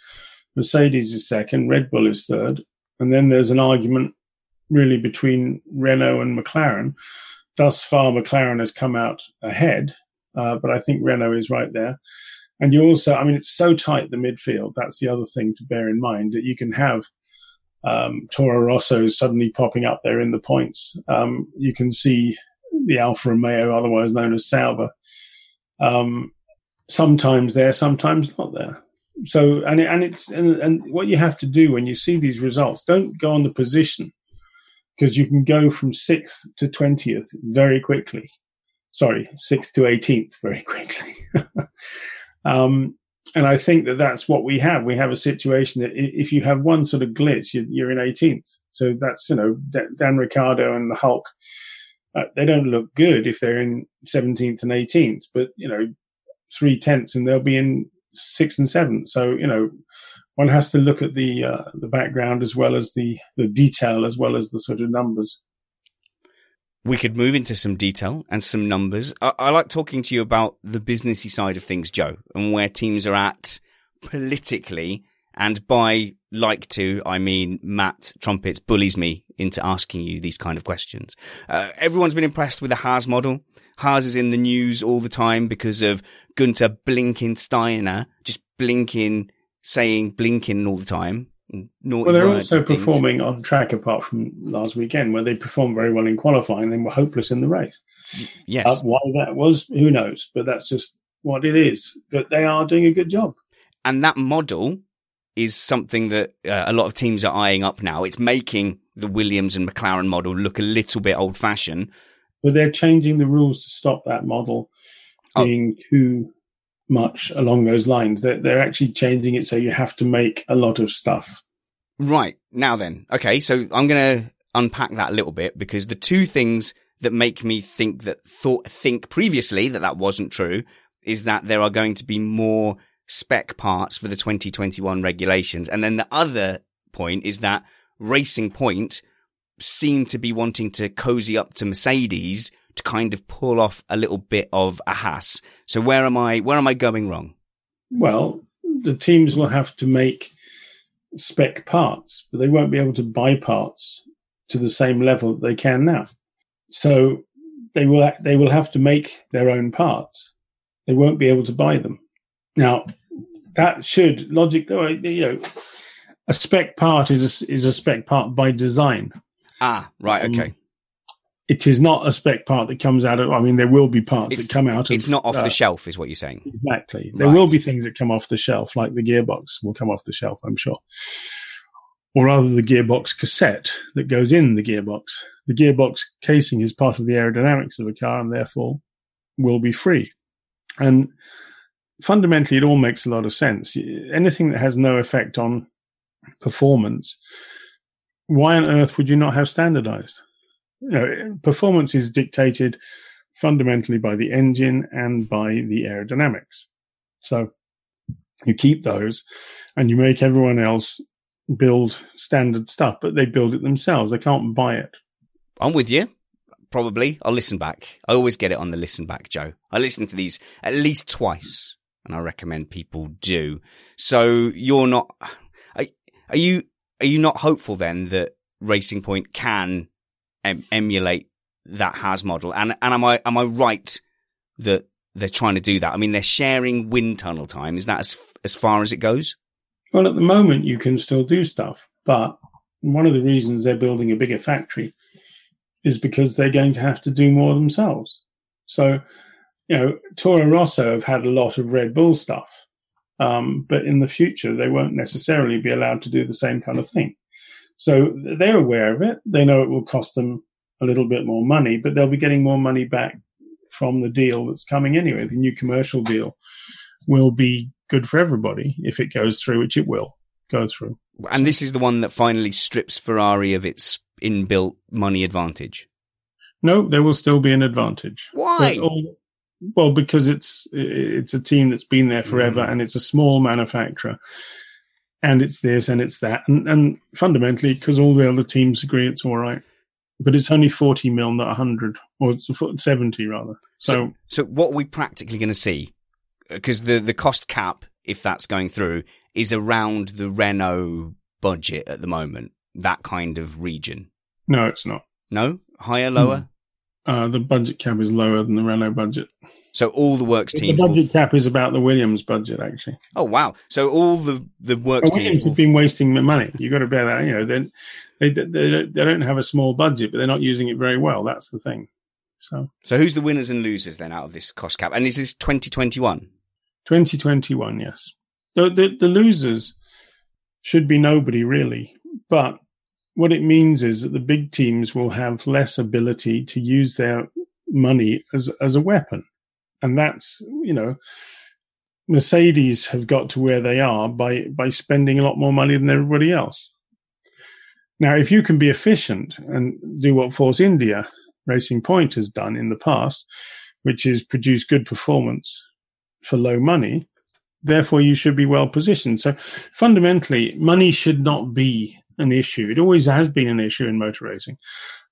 Mercedes is second, Red Bull is third, and then there's an argument really between Renault and McLaren. Thus far, McLaren has come out ahead, uh, but I think Renault is right there. And you also, I mean, it's so tight the midfield. That's the other thing to bear in mind that you can have um, Toro Rosso is suddenly popping up there in the points. Um, you can see the Alfa Romeo, otherwise known as Sauber. Um, sometimes there, sometimes not there. So, and it, and it's and, and what you have to do when you see these results, don't go on the position because you can go from sixth to twentieth very quickly. Sorry, sixth to eighteenth very [laughs] quickly. um, and I think that that's what we have. We have a situation that if you have one sort of glitch, you're, you're in 18th. So that's you know Dan, Ricciardo and the Hulk. Uh, they don't look good if they're in 17th and 18th, but you know three tenths and they'll be in sixth and seventh. So you know, one has to look at the uh, the background as well as the the detail as well as the sort of numbers. We could move into some detail and some numbers. I, I like talking to you about the businessy side of things, Joe, and where teams are at politically. And by like to, I mean Matt Trumpets bullies me into asking you these kind of questions. Uh, everyone's been impressed with the Haas model. Haas is in the news all the time because of Gunter Blinkensteiner just blinking, saying blinking all the time. Naughty Well, they're also performing on track apart from last weekend, where they performed very well in qualifying and were hopeless in the race. Yes. Uh, why that was, who knows? But that's just what it is. But they are doing a good job. and that model is something that uh, a lot of teams are eyeing up now. It's making the Williams and McLaren model look a little bit old fashioned. But they're changing the rules to stop that model Oh. being too much along those lines. They're, they're actually changing it so you have to make a lot of stuff. Right. Now then. Okay. So I'm going to unpack that a little bit because the two things that make me think that thought, think previously that that wasn't true is that there are going to be more spec parts for the 2021 regulations. And then the other point is that Racing Point seem to be wanting to cozy up to Mercedes to kind of pull off a little bit of a Haas. So where am I, where am I going wrong? Well, the teams will have to make spec parts, but they won't be able to buy parts to the same level that they can now. So they will they will have to make their own parts. They won't be able to buy them. Now, that should logic though you know a spec part is a, is a spec part by design. Ah, right. Um, Okay. It is not a spec part that comes out of. I mean, there will be parts It's- that come out of. It's not off uh, the shelf, is what you're saying. Exactly. There Right. will be things that come off the shelf, like the gearbox will come off the shelf, I'm sure. Or rather, the gearbox cassette that goes in the gearbox. The gearbox casing is part of the aerodynamics of a car and therefore will be free. And fundamentally, it all makes a lot of sense. Anything that has no effect on performance, why on earth would you not have standardized? You know, performance is dictated fundamentally by the engine and by the aerodynamics. So you keep those and you make everyone else build standard stuff, but they build it themselves. They can't buy it. I'm with you. Probably. I'll listen back. I always get it on the listen back, Joe. I listen to these at least twice, and I recommend people do. So you're not. Are, are you? Are you not hopeful then that Racing Point can em- emulate that Haas model? And and am I am I right that they're trying to do that? I mean, they're sharing wind tunnel time. Is that as as far as it goes? Well, at the moment, you can still do stuff, but one of the reasons they're building a bigger factory is because they're going to have to do more themselves. So, you know, Toro Rosso have had a lot of Red Bull stuff, um, but in the future, they won't necessarily be allowed to do the same kind of thing. So they're aware of it. They know it will cost them a little bit more money, but they'll be getting more money back from the deal that's coming anyway. The new commercial deal will be good for everybody if it goes through, which it will go through. And this is the one that finally strips Ferrari of its inbuilt money advantage. No, there will still be an advantage. Why? All- well, because it's it's a team that's been there forever, Mm. and it's a small manufacturer, and it's this and it's that, and, and fundamentally because all the other teams agree it's all right, but it's only forty mil, not hundred, or it's seventy rather. So, So what are we practically going to see? Because the the cost cap, if that's going through, is around the Renault budget at the moment. That kind of region. no, it's not. No, higher, lower. Hmm. Uh, the budget cap is lower than the Renault budget. So all the works The teams. Will, budget cap is about the Williams budget, actually. oh wow! So all the the works Well, teams. Williams Will, have been wasting money. You've got to bear that. You know, they they they they don't have a small budget, but they're not using it very well. That's the thing. So so who's the winners and losers then out of this cost cap? And is this 2021? 2021, yes. The, the the losers should be nobody really, but what it means is that the big teams will have less ability to use their money as as a weapon, and that's you know. Mercedes have got to where they are by by spending a lot more money than everybody else. Now, if you can be efficient and do what Force India Racing Point has done in the past, which is produce good performance for low money, therefore you should be well positioned. So fundamentally, money should not be an issue. It always has been an issue in motor racing,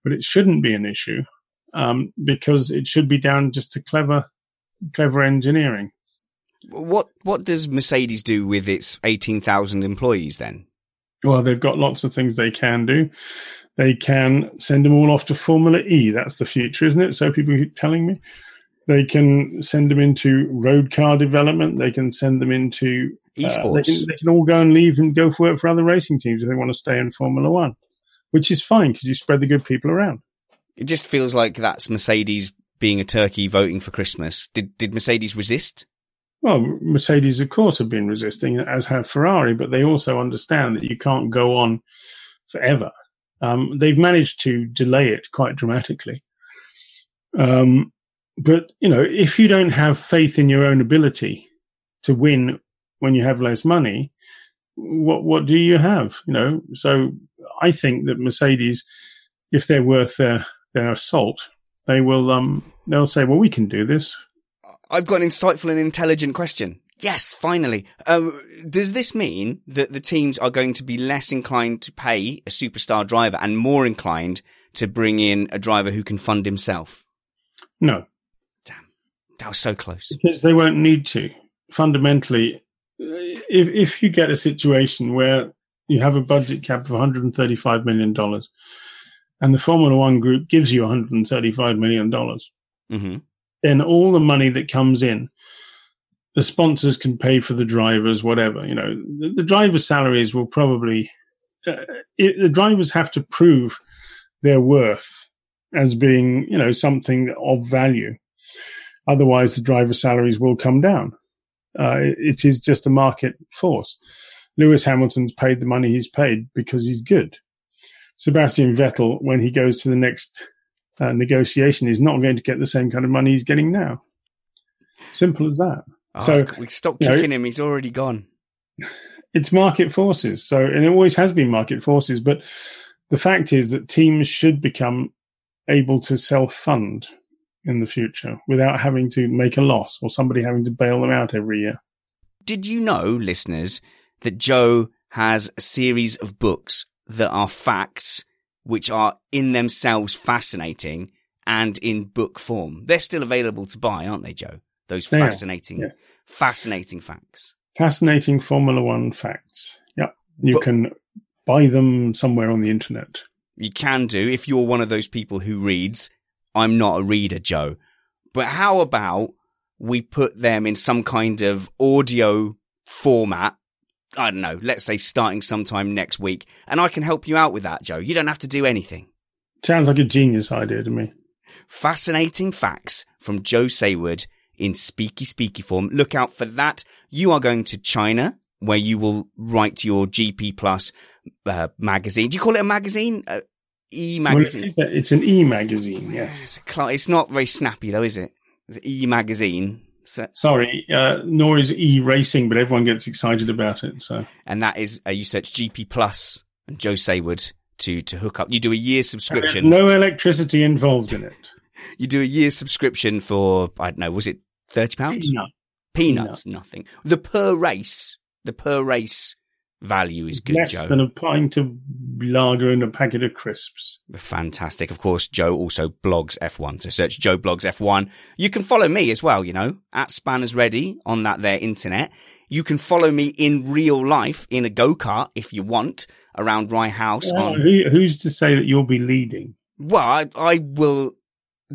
but it shouldn't be an issue um, because it should be down just to clever, clever engineering. What what does Mercedes do with its 18,000 employees then? Well, they've got lots of things they can do. They can send them all off to Formula E. That's the future, isn't it? So people keep telling me. They can send them into road car development. They can send them into uh, they, Esports. can, they can all go and leave and go for work for other racing teams if they want to stay in Formula One, which is fine because you spread the good people around. It just feels like that's Mercedes being a turkey voting for Christmas. Did did Mercedes resist? Well, Mercedes, of course, have been resisting, as have Ferrari, but they also understand that you can't go on forever. Um, they've managed to delay it quite dramatically. Um, but, you know, if you don't have faith in your own ability to win when you have less money, what, what do you have? You know, so I think that Mercedes, if they're worth their, their salt, they will, um, they'll say, well, we can do this. I've got an insightful and intelligent question. Yes, finally. Um, does this mean that the teams are going to be less inclined to pay a superstar driver and more inclined to bring in a driver who can fund himself? No, That was so close. because they won't need to. Fundamentally, if if you get a situation where you have a budget cap of 135 million dollars, and the Formula One group gives you 135 million dollars, hmm then all the money that comes in, the sponsors can pay for the drivers, whatever. You know, the, the drivers' salaries will probably. Uh, it, the drivers have to prove their worth as being, you know, something of value. Otherwise, the driver salaries will come down. Uh, it, is just a market force. Lewis Hamilton's paid the money he's paid because he's good. Sebastian Vettel, when he goes to the next uh, negotiation, is not going to get the same kind of money he's getting now. Simple as that. Oh, so we stop you know, kicking him. He's already gone. [laughs] it's market forces. So, and it always has been market forces. But the fact is that teams should become able to self fund in the future without having to make a loss or somebody having to bail them out every year. Did you know, listeners, that Joe has a series of books that are facts, which are in themselves fascinating and in book form? They're still available to buy, aren't they, Joe? Those They fascinating, yes. fascinating facts. Fascinating Formula One facts. Yep. You But- can buy them somewhere on the internet. You can do if you're one of those people who reads. I'm not a reader, Joe. But how about we put them in some kind of audio format? I don't know, let's say starting sometime next week. And I can help you out with that, Joe. You don't have to do anything. Sounds like a genius idea to me. Fascinating facts from Joe Saward in speaky speaky form. Look out for that. You are going to China where you will write your GP Plus uh, magazine. Do you call it a magazine? Uh, e magazine. a- it's an e magazine, yes. It's, a cl- it's not very snappy though, is it? The e magazine. So, Sorry, uh, nor is e racing, but everyone gets excited about it. So and that is uh, you search GP Plus and Joe Saward to to hook up. You do a year subscription. no electricity involved in it. [laughs] You do a year subscription for I don't know. Was it thirty pounds? Peanut. Peanuts, nothing. The per race, the per race value is good, Less Joe. than a pint of lager and a packet of crisps. Fantastic. Of course, Joe also blogs F1. So search Joe blogs F1. You can follow me as well, you know, at Spanners Ready on that there internet. You can follow me in real life in a go-kart if you want around Rye House Oh, on, who, who's to say that you'll be leading? well, I, I will,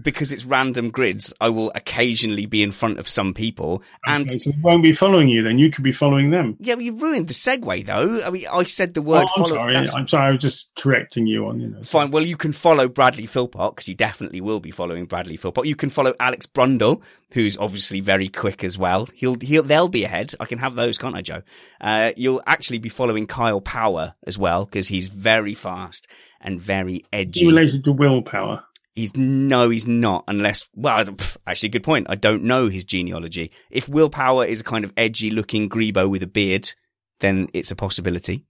because it's random grids, I will occasionally be in front of some people and Okay, so they won't be following you then. You could be following them. yeah, well, you ruined the segue though. I mean, I said the word Oh, I'm follow. sorry. that's- I'm sorry. I was just correcting you on, you know. Fine. Well, you can follow Bradley Philpott because you definitely will be following Bradley Philpott. You can follow Alex Brundle, who's obviously very quick as well. He'll, he'll, they'll be ahead. I can have those, can't I, Joe? Uh, you'll actually be following Kyle Power as well because he's very fast and very edgy. he related to willpower? He's no, he's not, unless, well, pff, actually, good point. I don't know his genealogy. If Will Power is a kind of edgy looking Grebo with a beard, then it's a possibility.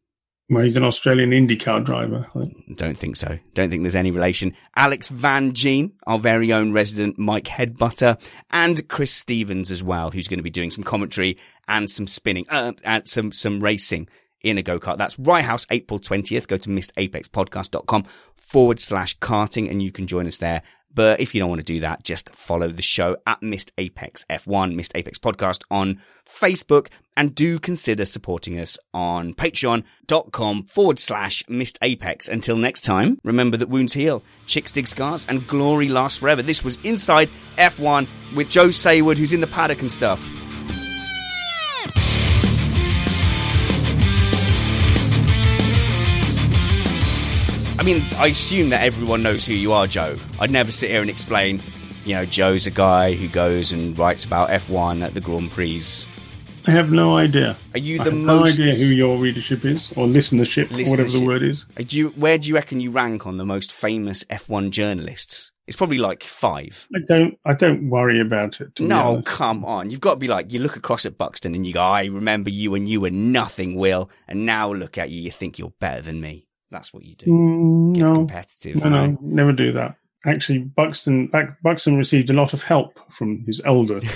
Well, he's an Australian IndyCar driver. I. Don't think so. Don't think there's any relation. Alex Van Gene, our very own resident Mike Headbutter, and Chris Stevens as well, who's going to be doing some commentary and some spinning, uh, and some, some racing in a go-kart. That's Rye House, April 20th. Go to missapexpodcast.com forward slash karting and you can join us there. But if you don't want to do that, just follow the show at Missed Apex F1, Missed Apex Podcast on Facebook, and do consider supporting us on patreon.com forward slash Missed Apex. Until next time, remember that wounds heal, chicks dig scars, and glory lasts forever. This was Inside F1 with Joe Saward, who's in the paddock and stuff. I mean, I assume that everyone knows who you are, Joe. I'd never sit here and explain, you know, Joe's a guy who goes and writes about F1 at the Grand Prix. I have no idea. Are you I the have most- no idea who your readership is or listenership, or whatever the word is. Uh, Do you, where do you reckon you rank on the most famous F1 journalists? It's probably like five. I don't. I don't worry about it. No, come on. You've got to be like, you look across at Buxton and you go, I remember you and you were nothing, Will. And now look at you, you think you're better than me. That's what you do. Mm, Get no, competitive. no, no, right? never do that. Actually, Buxton Buxton received a lot of help from his elder. [laughs]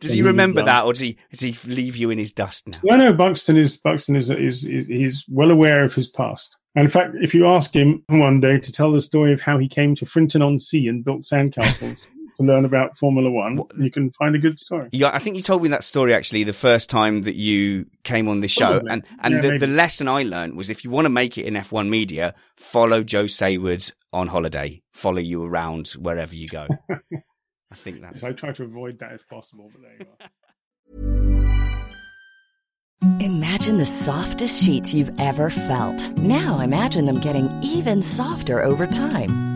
Does he remember that or does he, does he leave you in his dust now? No, no, Buxton is Buxton is, is is he's well aware of his past. And in fact, if you ask him one day to tell the story of how he came to Frinton on Sea and built sandcastles [laughs] to learn about Formula One, you can find a good story. Yeah, I think you told me that story actually the first time that you came on the show, Probably. and and Yeah, the, the lesson I learned was if you want to make it in F1 media, follow Joe Saward on holiday, follow you around wherever you go. [laughs] I think that's I try to avoid that if possible, but there you are. [laughs] Imagine the softest sheets you've ever felt. Now imagine them getting even softer over time.